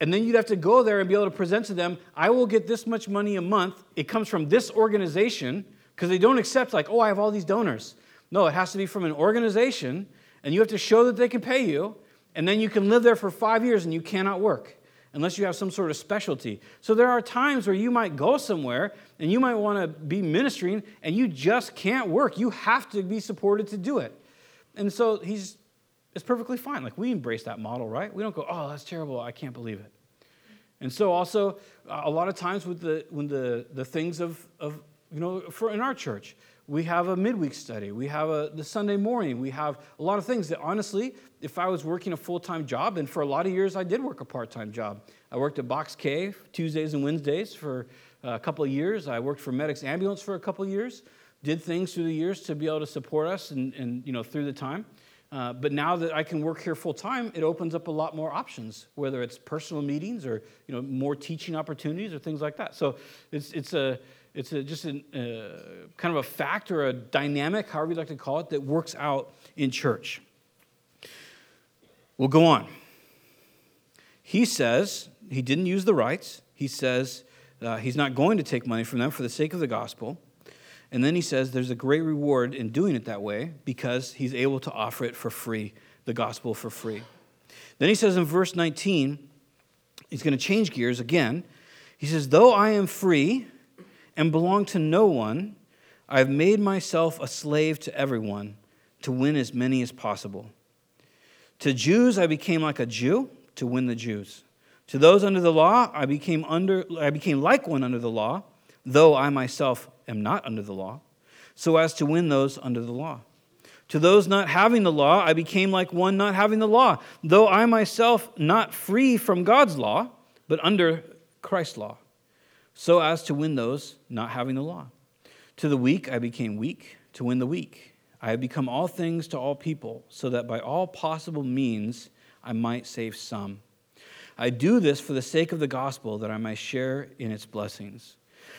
and then you'd have to go there and be able to present to them, I will get this much money a month. It comes from this organization, because they don't accept, like, oh, I have all these donors. No, it has to be from an organization, and you have to show that they can pay you, and then you can live there for five years and you cannot work unless you have some sort of specialty. So there are times where you might go somewhere and you might want to be ministering and you just can't work. You have to be supported to do it. And so he's it's perfectly fine. Like we embrace that model, right? We don't go, "Oh, that's terrible. I can't believe it." And so also uh, a lot of times with the when the the things of of you know for in our church, we have a midweek study. We have a, the Sunday morning. We have a lot of things that, honestly, if I was working a full time job, and for a lot of years I did work a part time job. I worked at Box K Tuesdays and Wednesdays for a couple of years. I worked for Medics Ambulance for a couple of years. Did things through the years to be able to support us and, and you know, through the time. Uh, but now that I can work here full time, it opens up a lot more options, whether it's personal meetings or you know, more teaching opportunities or things like that. So it's, it's a it's a, just a uh, kind of a fact or a dynamic, however you'd like to call it, that works out in church. We'll go on. He says he didn't use the rights. He says uh, he's not going to take money from them for the sake of the gospel. And then he says there's a great reward in doing it that way because he's able to offer it for free, the gospel for free. Then he says in verse 19, he's going to change gears again. He says, Though I am free, and belong to no one, I have made myself a slave to everyone to win as many as possible. To Jews, I became like a Jew to win the Jews. To those under the law, I became, under, I became like one under the law, though I myself am not under the law so as to win those under the law. To those not having the law, I became like one not having the law, though I myself not free from God's law, but under Christ's law, so as to win those not having the law. To the weak, I became weak to win the weak. I have become all things to all people, so that by all possible means I might save some. I do this for the sake of the gospel, that I might share in its blessings.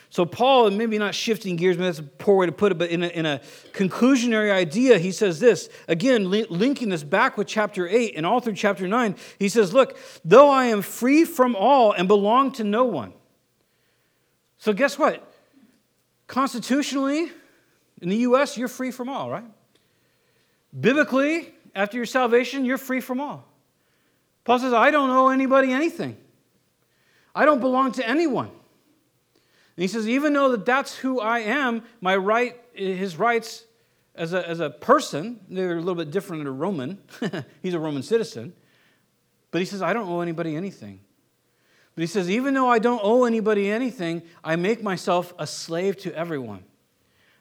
So, Paul, and maybe not shifting gears, maybe that's a poor way to put it, but in a, in a conclusionary idea, he says this again, li- linking this back with chapter 8 and all through chapter 9. He says, Look, though I am free from all and belong to no one. So, guess what? Constitutionally, in the U.S., you're free from all, right? Biblically, after your salvation, you're free from all. Paul says, I don't owe anybody anything. I don't belong to anyone. And he says, even though that that's who I am, my right, his rights as a, as a person, they're a little bit different than a Roman. *laughs* He's a Roman citizen. But he says, I don't owe anybody anything. But he says, even though I don't owe anybody anything, I make myself a slave to everyone.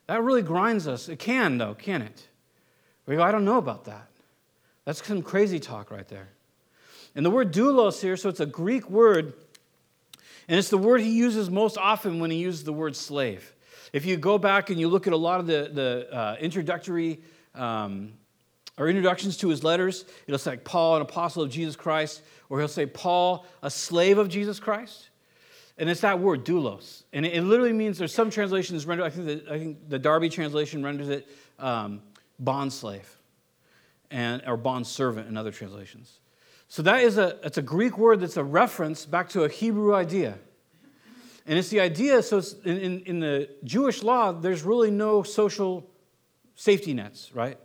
That really grinds us. It can, though, can it? We go, I don't know about that. That's some crazy talk right there. And the word doulos here, so it's a Greek word and it's the word he uses most often when he uses the word slave. If you go back and you look at a lot of the, the uh, introductory um, or introductions to his letters, it'll say like Paul, an apostle of Jesus Christ, or he'll say Paul, a slave of Jesus Christ. And it's that word, doulos. And it, it literally means there's some translations render, I think the, I think the Darby translation renders it um, bond slave and, or bond servant in other translations. So that is a, it's a Greek word that's a reference back to a Hebrew idea. And it's the idea, so in, in, in, the Jewish law, there's really no social safety nets, right?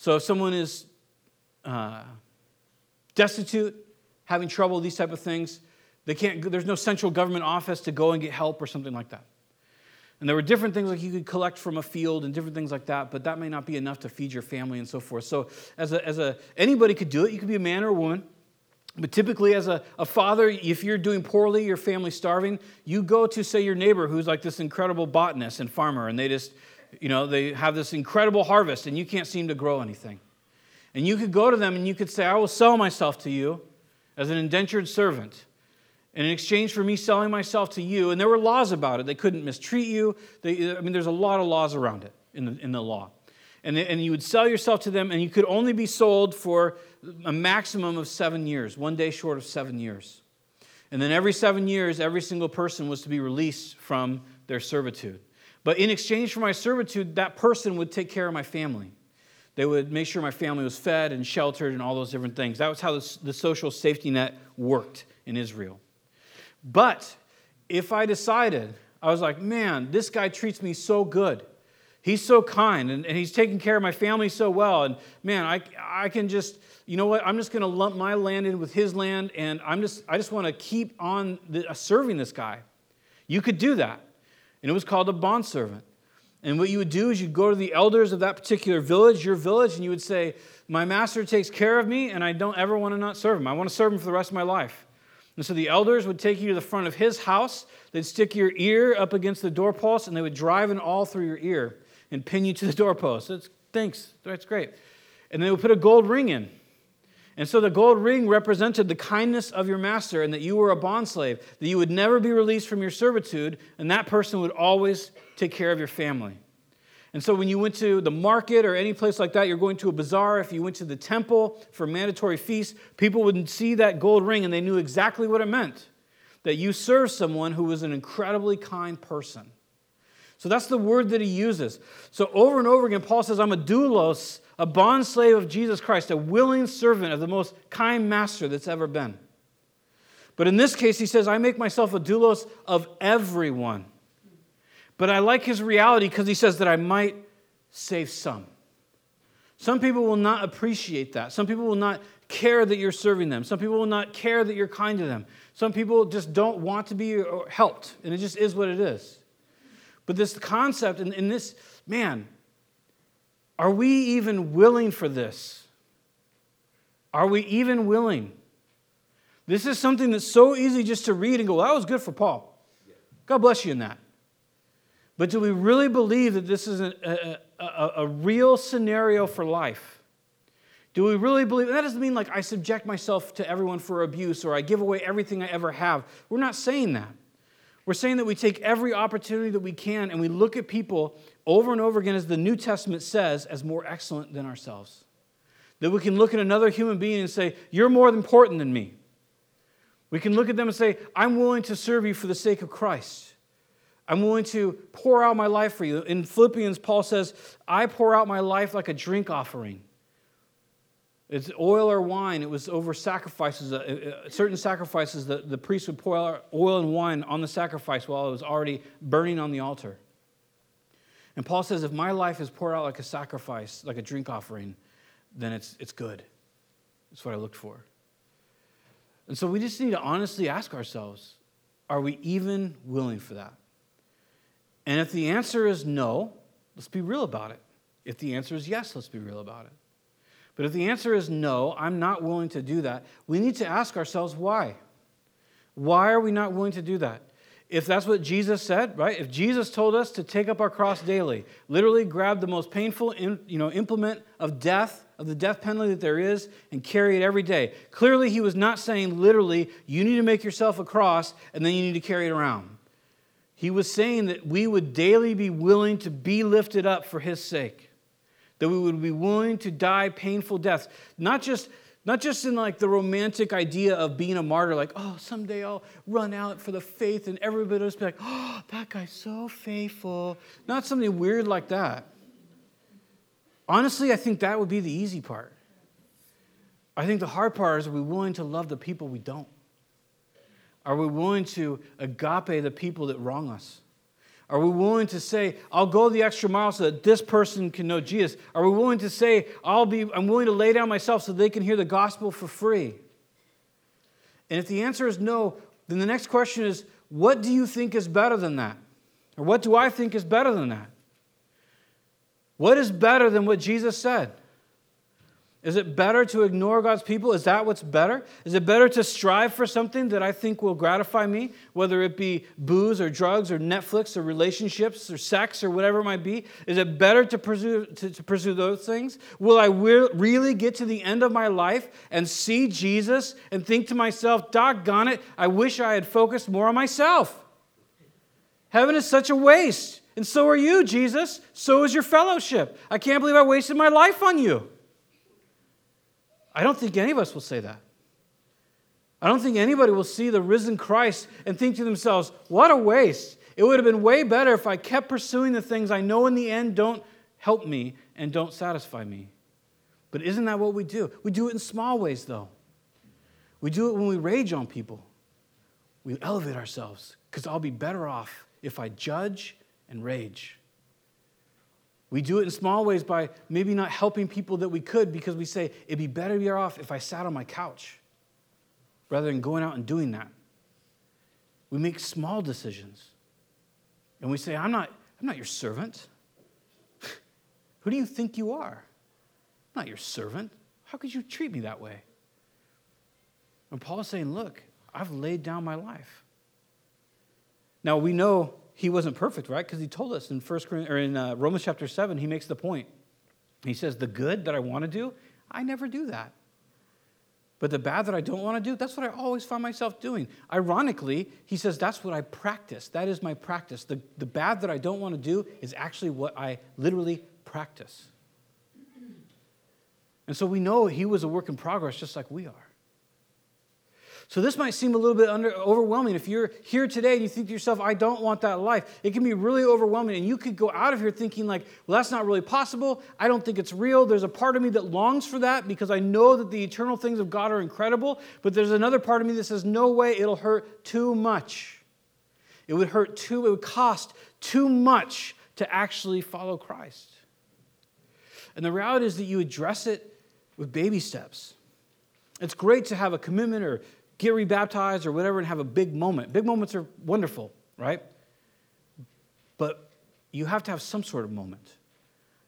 So if someone is uh, destitute, having trouble, these type of things, they can't, there's no central government office to go and get help or something like that. And there were different things like you could collect from a field and different things like that, but that may not be enough to feed your family and so forth. So, as a, as a anybody could do it. You could be a man or a woman. But typically, as a, a father, if you're doing poorly, your family's starving, you go to, say, your neighbor who's like this incredible botanist and farmer, and they just, you know, they have this incredible harvest, and you can't seem to grow anything. And you could go to them and you could say, I will sell myself to you as an indentured servant And in exchange for me selling myself to you, and there were laws about it. They couldn't mistreat you. They, I mean, there's a lot of laws around it in the, in the law. And, and you would sell yourself to them, and you could only be sold for a maximum of seven years, one day short of seven years. And then every seven years, every single person was to be released from their servitude. But in exchange for my servitude, that person would take care of my family. They would make sure my family was fed and sheltered and all those different things. That was how the social safety net worked in Israel. But if I decided, I was like, man, this guy treats me so good. He's so kind and, and he's taking care of my family so well. And man, I, I can just, you know what? I'm just going to lump my land in with his land and I'm just, I just want to keep on the, uh, serving this guy. You could do that. And it was called a bondservant. And what you would do is you'd go to the elders of that particular village, your village, and you would say, My master takes care of me, and I don't ever want to not serve him. I want to serve him for the rest of my life. And so the elders would take you to the front of his house. They'd stick your ear up against the doorpost, and they would drive an awl through your ear and pin you to the doorpost. That's, thanks. That's great. And they would put a gold ring in. And so the gold ring represented the kindness of your master and that you were a bondslave, that you would never be released from your servitude, and that person would always take care of your family. And so when you went to the market or any place like that, you're going to a bazaar, if you went to the temple for mandatory feasts, people would see that gold ring and they knew exactly what it meant that you served someone who was an incredibly kind person. So that's the word that he uses. So over and over again, Paul says, I'm a doulos, a bond slave of Jesus Christ, a willing servant of the most kind master that's ever been. But in this case, he says, I make myself a doulos of everyone. But I like his reality because he says that I might save some. Some people will not appreciate that. Some people will not care that you're serving them. Some people will not care that you're kind to them. Some people just don't want to be uh, helped, and it just is what it is. But this concept, and, and this, man, are we even willing for this? Are we even willing? This is something that's so easy just to read and go, well, that was good for Paul. God bless you in that. But do we really believe that this is a, a, a, a real scenario for life? Do we really believe? That doesn't mean like I subject myself to everyone for abuse or I give away everything I ever have. We're not saying that. We're saying that we take every opportunity that we can and we look at people over and over again, as the New Testament says, as more excellent than ourselves. That we can look at another human being and say, You're more important than me. We can look at them and say, I'm willing to serve you for the sake of Christ. I'm willing to pour out my life for you. In Philippians, Paul says, I pour out my life like a drink offering. It's oil or wine. It was over sacrifices, uh, uh, certain sacrifices that the priest would pour oil and wine on the sacrifice while it was already burning on the altar. And Paul says, if my life is poured out like a sacrifice, like a drink offering, then it's, it's good. That's what I looked for. And so we just need to honestly ask ourselves are we even willing for that? And if the answer is no, let's be real about it. If the answer is yes, let's be real about it. But if the answer is no, I'm not willing to do that, we need to ask ourselves why. Why are we not willing to do that? If that's what Jesus said, right? If Jesus told us to take up our cross daily, literally grab the most painful you know, implement of death, of the death penalty that there is, and carry it every day. Clearly, he was not saying literally, you need to make yourself a cross and then you need to carry it around. He was saying that we would daily be willing to be lifted up for his sake, that we would be willing to die painful deaths, not just not just in like the romantic idea of being a martyr, like, oh, someday I'll run out for the faith and everybody will be like, oh, that guy's so faithful. Not something weird like that. Honestly, I think that would be the easy part. I think the hard part is are we willing to love the people we don't? Are we willing to agape the people that wrong us? Are we willing to say, I'll go the extra mile so that this person can know Jesus? Are we willing to say, I'll be, I'm willing to lay down myself so they can hear the gospel for free? And if the answer is no, then the next question is, what do you think is better than that? Or what do I think is better than that? What is better than what Jesus said? Is it better to ignore God's people? Is that what's better? Is it better to strive for something that I think will gratify me, whether it be booze or drugs or Netflix or relationships or sex or whatever it might be? Is it better to pursue, to, to pursue those things? Will I re- really get to the end of my life and see Jesus and think to myself, doggone it, I wish I had focused more on myself? Heaven is such a waste. And so are you, Jesus. So is your fellowship. I can't believe I wasted my life on you. I don't think any of us will say that. I don't think anybody will see the risen Christ and think to themselves, what a waste. It would have been way better if I kept pursuing the things I know in the end don't help me and don't satisfy me. But isn't that what we do? We do it in small ways, though. We do it when we rage on people. We elevate ourselves because I'll be better off if I judge and rage. We do it in small ways by maybe not helping people that we could because we say, it'd be better be off if I sat on my couch rather than going out and doing that. We make small decisions. And we say, I'm not, I'm not your servant. *laughs* Who do you think you are? I'm not your servant. How could you treat me that way? And Paul is saying, Look, I've laid down my life. Now we know he wasn't perfect, right? Because he told us in First or in uh, Romans chapter seven, he makes the point. He says, "The good that I want to do, I never do that." But the bad that I don't want to do, that's what I always find myself doing. Ironically, he says, that's what I practice. That is my practice. The, the bad that I don't want to do is actually what I literally practice. And so we know he was a work in progress just like we are. So this might seem a little bit under, overwhelming. If you're here today and you think to yourself, I don't want that life, it can be really overwhelming. And you could go out of here thinking, like, well, that's not really possible. I don't think it's real. There's a part of me that longs for that because I know that the eternal things of God are incredible. But there's another part of me that says, no way, it'll hurt too much. It would hurt too, it would cost too much to actually follow Christ. And the reality is that you address it with baby steps. It's great to have a commitment or get rebaptized or whatever and have a big moment. Big moments are wonderful, right? But you have to have some sort of moment.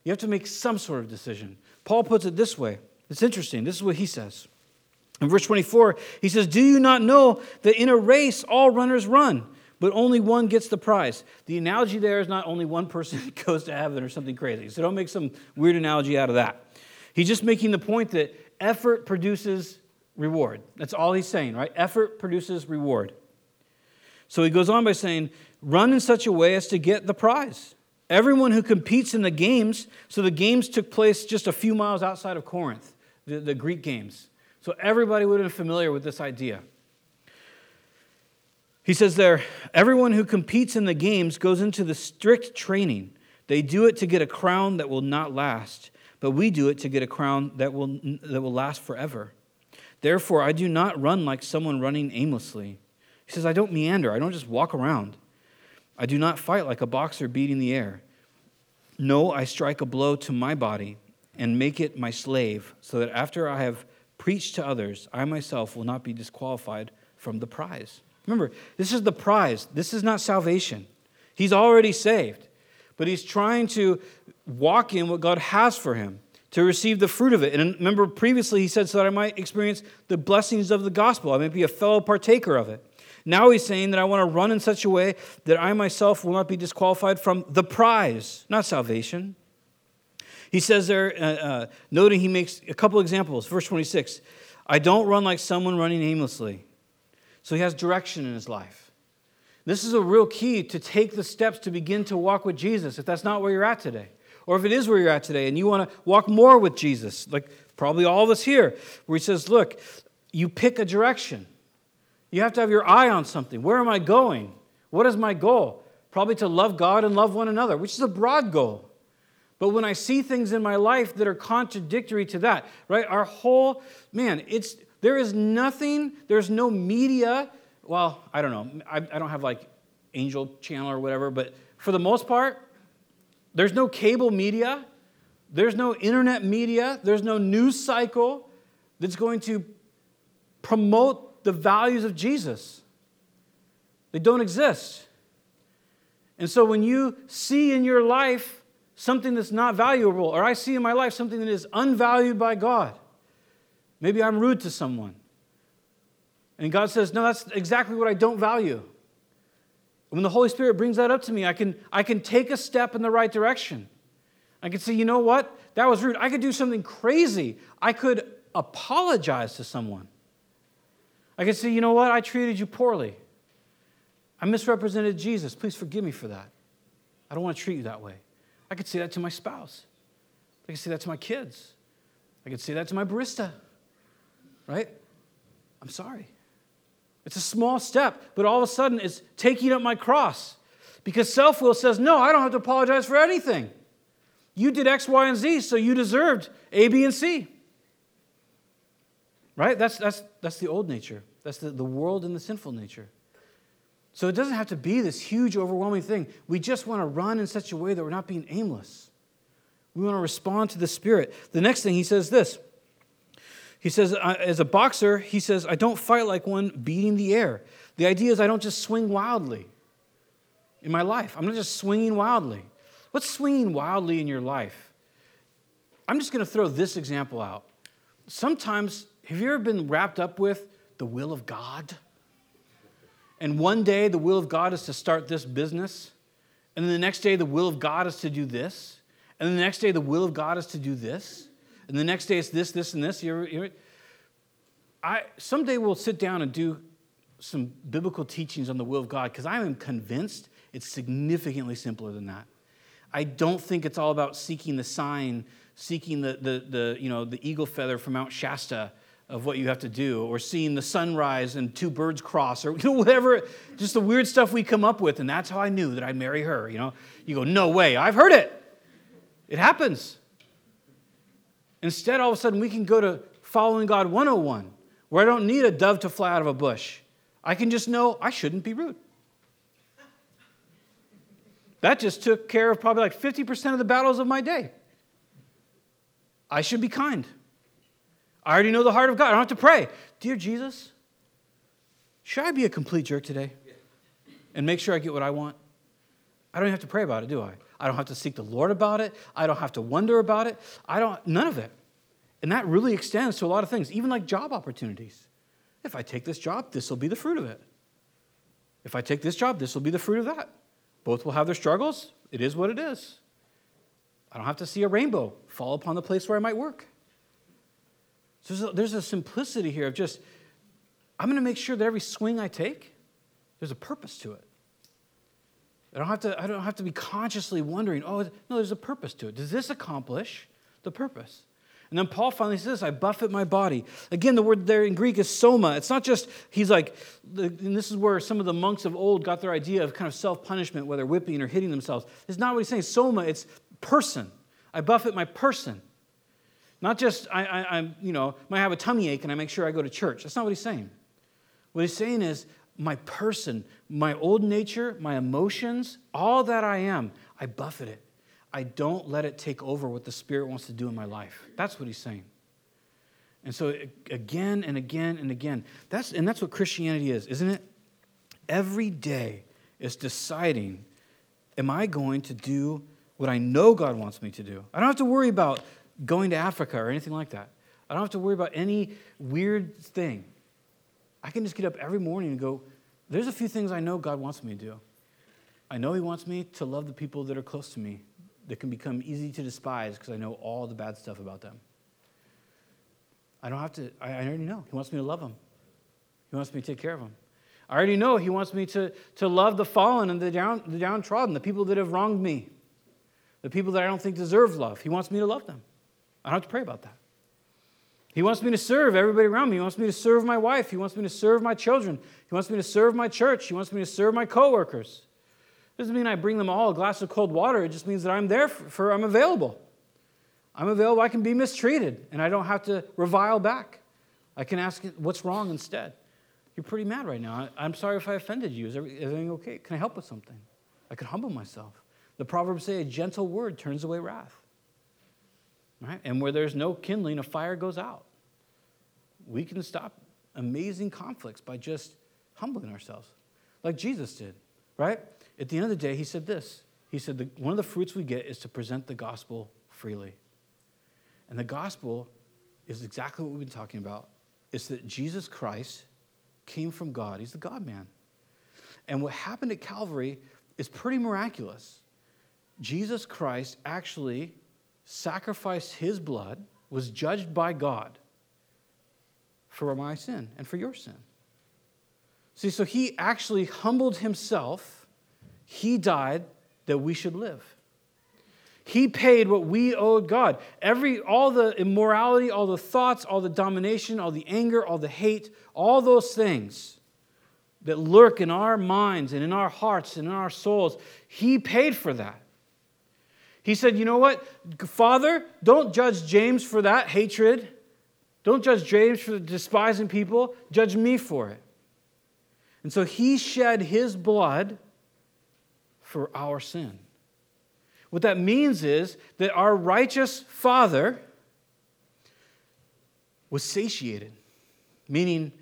You have to make some sort of decision. Paul puts it this way. It's interesting. This is what he says. In verse 24, he says, Do you not know that in a race all runners run, but only one gets the prize. The analogy there is not only one person *laughs* goes to heaven or something crazy. So don't make some weird analogy out of that. He's just making the point that effort produces reward. That's all he's saying, right? Effort produces reward. So he goes on by saying, run in such a way as to get the prize. Everyone who competes in the games, so the games took place just a few miles outside of Corinth, the, the Greek games. So everybody would have been familiar with this idea. He says there, everyone who competes in the games goes into the strict training. They do it to get a crown that will not last, but we do it to get a crown that will, that will last forever. Therefore, I do not run like someone running aimlessly. He says, I don't meander, I don't just walk around. I do not fight like a boxer beating the air. No, I strike a blow to my body and make it my slave, so that after I have preached to others, I myself will not be disqualified from the prize. Remember, this is the prize. This is not salvation. He's already saved, but he's trying to walk in what God has for him to receive the fruit of it. And remember, previously he said, so that I might experience the blessings of the gospel, I might be a fellow partaker of it. Now he's saying that I want to run in such a way that I myself will not be disqualified from the prize, not salvation. He says there, uh, uh, noting he makes a couple examples. Verse 26 I don't run like someone running aimlessly. So he has direction in his life. This is a real key to take the steps to begin to walk with Jesus if that's not where you're at today. Or if it is where you're at today and you want to walk more with Jesus, like probably all of us here, where he says, Look, you pick a direction. You have to have your eye on something. Where am I going? What is my goal? Probably to love God and love one another, which is a broad goal. But when I see things in my life that are contradictory to that, right? Our whole, man, it's there is nothing, there's no media. Well, I don't know. I, I don't have like Angel Channel or whatever, but for the most part, there's no cable media, there's no internet media, there's no news cycle that's going to promote the values of Jesus. They don't exist. And so when you see in your life something that's not valuable, or I see in my life something that is unvalued by God, Maybe I'm rude to someone. And God says, No, that's exactly what I don't value. When the Holy Spirit brings that up to me, I can, I can take a step in the right direction. I can say, you know what? That was rude. I could do something crazy. I could apologize to someone. I could say, you know what? I treated you poorly. I misrepresented Jesus. Please forgive me for that. I don't want to treat you that way. I could say that to my spouse. I could say that to my kids. I could say that to my barista right? I'm sorry. It's a small step, but all of a sudden it's taking up my cross. Because self will says, no, I don't have to apologize for anything. You did X, Y, and Z, so you deserved A, B, and C. Right? That's, that's, that's the old nature. That's the, the world and the sinful nature. So it doesn't have to be this huge, overwhelming thing. We just want to run in such a way that we're not being aimless. We want to respond to the Spirit. The next thing he says this he says, as a boxer, he says, I don't fight like one beating the air. The idea is I don't just swing wildly in my life. I'm not just swinging wildly. What's swinging wildly in your life? I'm just going to throw this example out. Sometimes, have you ever been wrapped up with the will of God? And one day the will of God is to start this business, and then the next day the will of God is to do this, and then the next day the will of God is to do this and the next day it's this, this, and this. You're, you're, I, someday we'll sit down and do some biblical teachings on the will of God because I am convinced it's significantly simpler than that. I don't think it's all about seeking the sign, seeking the, the, the, you know, the eagle feather from Mount Shasta of what you have to do, or seeing the sunrise and two birds cross, or *laughs* you know, whatever, just the weird stuff we come up with. And that's how I knew that I'd marry her. You know, you go, no way, I've heard it. It happens. Instead, all of a sudden, we can go to following God 101, where I don't need a dove to fly out of a bush. I can just know I shouldn't be rude. That just took care of probably like 50% of the battles of my day. I should be kind. I already know the heart of God. I don't have to pray. Dear Jesus, should I be a complete jerk today and make sure I get what I want? I don't have to pray about it, do I? I don't have to seek the Lord about it. I don't have to wonder about it. I don't, none of it. And that really extends to a lot of things, even like job opportunities. If I take this job, this will be the fruit of it. If I take this job, this will be the fruit of that. Both will have their struggles. It is what it is. I don't have to see a rainbow fall upon the place where I might work. So there's a, there's a simplicity here of just, I'm going to make sure that every swing I take, there's a purpose to it. I don't have to, I don't have to be consciously wondering, oh, no, there's a purpose to it. Does this accomplish the purpose? And then Paul finally says, I buffet my body. Again, the word there in Greek is soma. It's not just, he's like, and this is where some of the monks of old got their idea of kind of self punishment, whether whipping or hitting themselves. It's not what he's saying. Soma, it's person. I buffet my person. Not just, I, I, am you know, might have a tummy ache and I make sure I go to church. That's not what he's saying. What he's saying is, my person, my old nature, my emotions, all that I am, I buffet it. I don't let it take over what the Spirit wants to do in my life. That's what he's saying. And so again and again and again, that's and that's what Christianity is, isn't it? Every day is deciding, am I going to do what I know God wants me to do? I don't have to worry about going to Africa or anything like that. I don't have to worry about any weird thing. I can just get up every morning and go, there's a few things I know God wants me to do. I know He wants me to love the people that are close to me, that can become easy to despise because I know all the bad stuff about them. I don't have to, I, I already know. He wants me to love them, He wants me to take care of them. I already know He wants me to, to love the fallen and the, down, the downtrodden, the people that have wronged me, the people that I don't think deserve love. He wants me to love them. I don't have to pray about that. He wants me to serve everybody around me. He wants me to serve my wife. He wants me to serve my children. He wants me to serve my church. He wants me to serve my coworkers. Doesn't mean I bring them all a glass of cold water. It just means that I'm there for, for I'm available. I'm available. I can be mistreated, and I don't have to revile back. I can ask what's wrong instead. You're pretty mad right now. I'm sorry if I offended you. Is everything okay? Can I help with something? I can humble myself. The Proverbs say a gentle word turns away wrath. Right? And where there's no kindling, a fire goes out. We can stop amazing conflicts by just humbling ourselves, like Jesus did, right? At the end of the day, he said this. He said, One of the fruits we get is to present the gospel freely. And the gospel is exactly what we've been talking about. It's that Jesus Christ came from God, He's the God man. And what happened at Calvary is pretty miraculous. Jesus Christ actually sacrificed his blood, was judged by God for my sin and for your sin. See, so he actually humbled himself. He died that we should live. He paid what we owed God. Every all the immorality, all the thoughts, all the domination, all the anger, all the hate, all those things that lurk in our minds and in our hearts and in our souls, he paid for that. He said, You know what? Father, don't judge James for that hatred. Don't judge James for despising people. Judge me for it. And so he shed his blood for our sin. What that means is that our righteous Father was satiated, meaning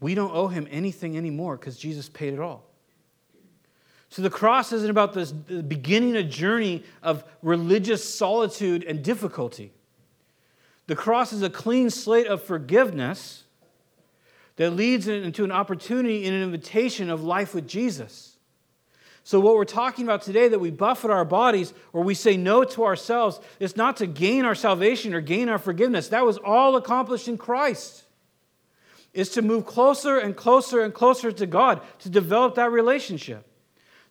we don't owe him anything anymore because Jesus paid it all. So the cross isn't about this beginning a journey of religious solitude and difficulty. The cross is a clean slate of forgiveness that leads into an opportunity and an invitation of life with Jesus. So, what we're talking about today, that we buffet our bodies or we say no to ourselves, is not to gain our salvation or gain our forgiveness. That was all accomplished in Christ. It's to move closer and closer and closer to God, to develop that relationship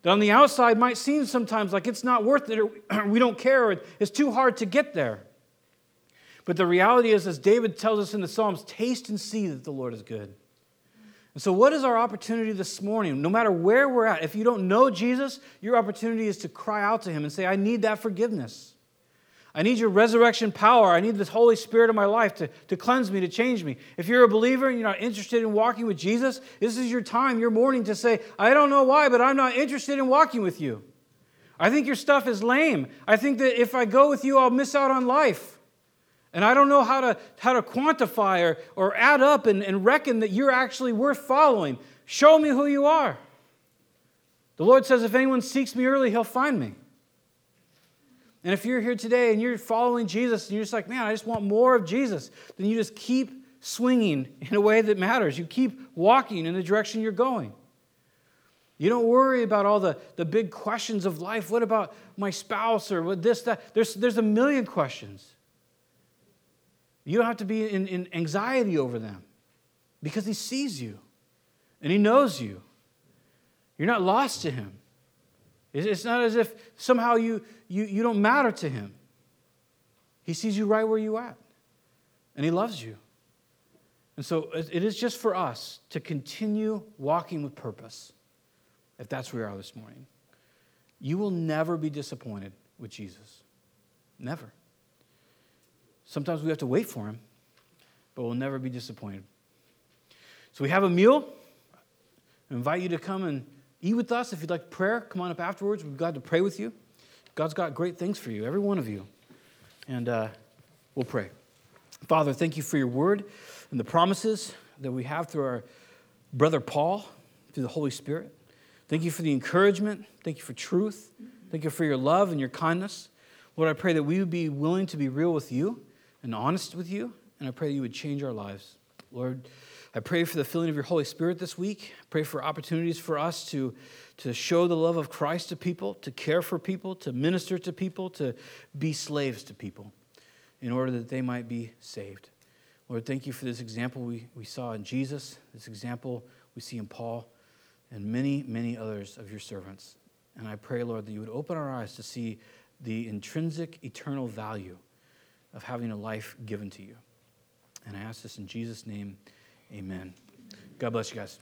that on the outside might seem sometimes like it's not worth it or *clears throat* we don't care or it's too hard to get there. But the reality is, as David tells us in the Psalms, taste and see that the Lord is good. And so, what is our opportunity this morning? No matter where we're at, if you don't know Jesus, your opportunity is to cry out to Him and say, I need that forgiveness. I need your resurrection power. I need this Holy Spirit in my life to, to cleanse me, to change me. If you're a believer and you're not interested in walking with Jesus, this is your time, your morning to say, I don't know why, but I'm not interested in walking with you. I think your stuff is lame. I think that if I go with you, I'll miss out on life. And I don't know how to, how to quantify or, or add up and, and reckon that you're actually worth following. Show me who you are. The Lord says, if anyone seeks me early, he'll find me. And if you're here today and you're following Jesus and you're just like, man, I just want more of Jesus, then you just keep swinging *laughs* in a way that matters. You keep walking in the direction you're going. You don't worry about all the, the big questions of life. What about my spouse or what this, that? There's, there's a million questions. You don't have to be in, in anxiety over them because He sees you and He knows you. You're not lost to Him. It's not as if somehow you, you, you don't matter to Him. He sees you right where you're at and He loves you. And so it is just for us to continue walking with purpose if that's where you are this morning. You will never be disappointed with Jesus. Never. Sometimes we have to wait for him, but we'll never be disappointed. So we have a meal. I invite you to come and eat with us. If you'd like prayer, come on up afterwards. We're glad to pray with you. God's got great things for you, every one of you. And uh, we'll pray. Father, thank you for your word and the promises that we have through our brother Paul, through the Holy Spirit. Thank you for the encouragement. Thank you for truth. Thank you for your love and your kindness. Lord, I pray that we would be willing to be real with you and honest with you, and I pray that you would change our lives. Lord, I pray for the filling of your Holy Spirit this week. Pray for opportunities for us to, to show the love of Christ to people, to care for people, to minister to people, to be slaves to people in order that they might be saved. Lord, thank you for this example we, we saw in Jesus, this example we see in Paul and many, many others of your servants. And I pray, Lord, that you would open our eyes to see the intrinsic eternal value of having a life given to you. And I ask this in Jesus' name, amen. God bless you guys.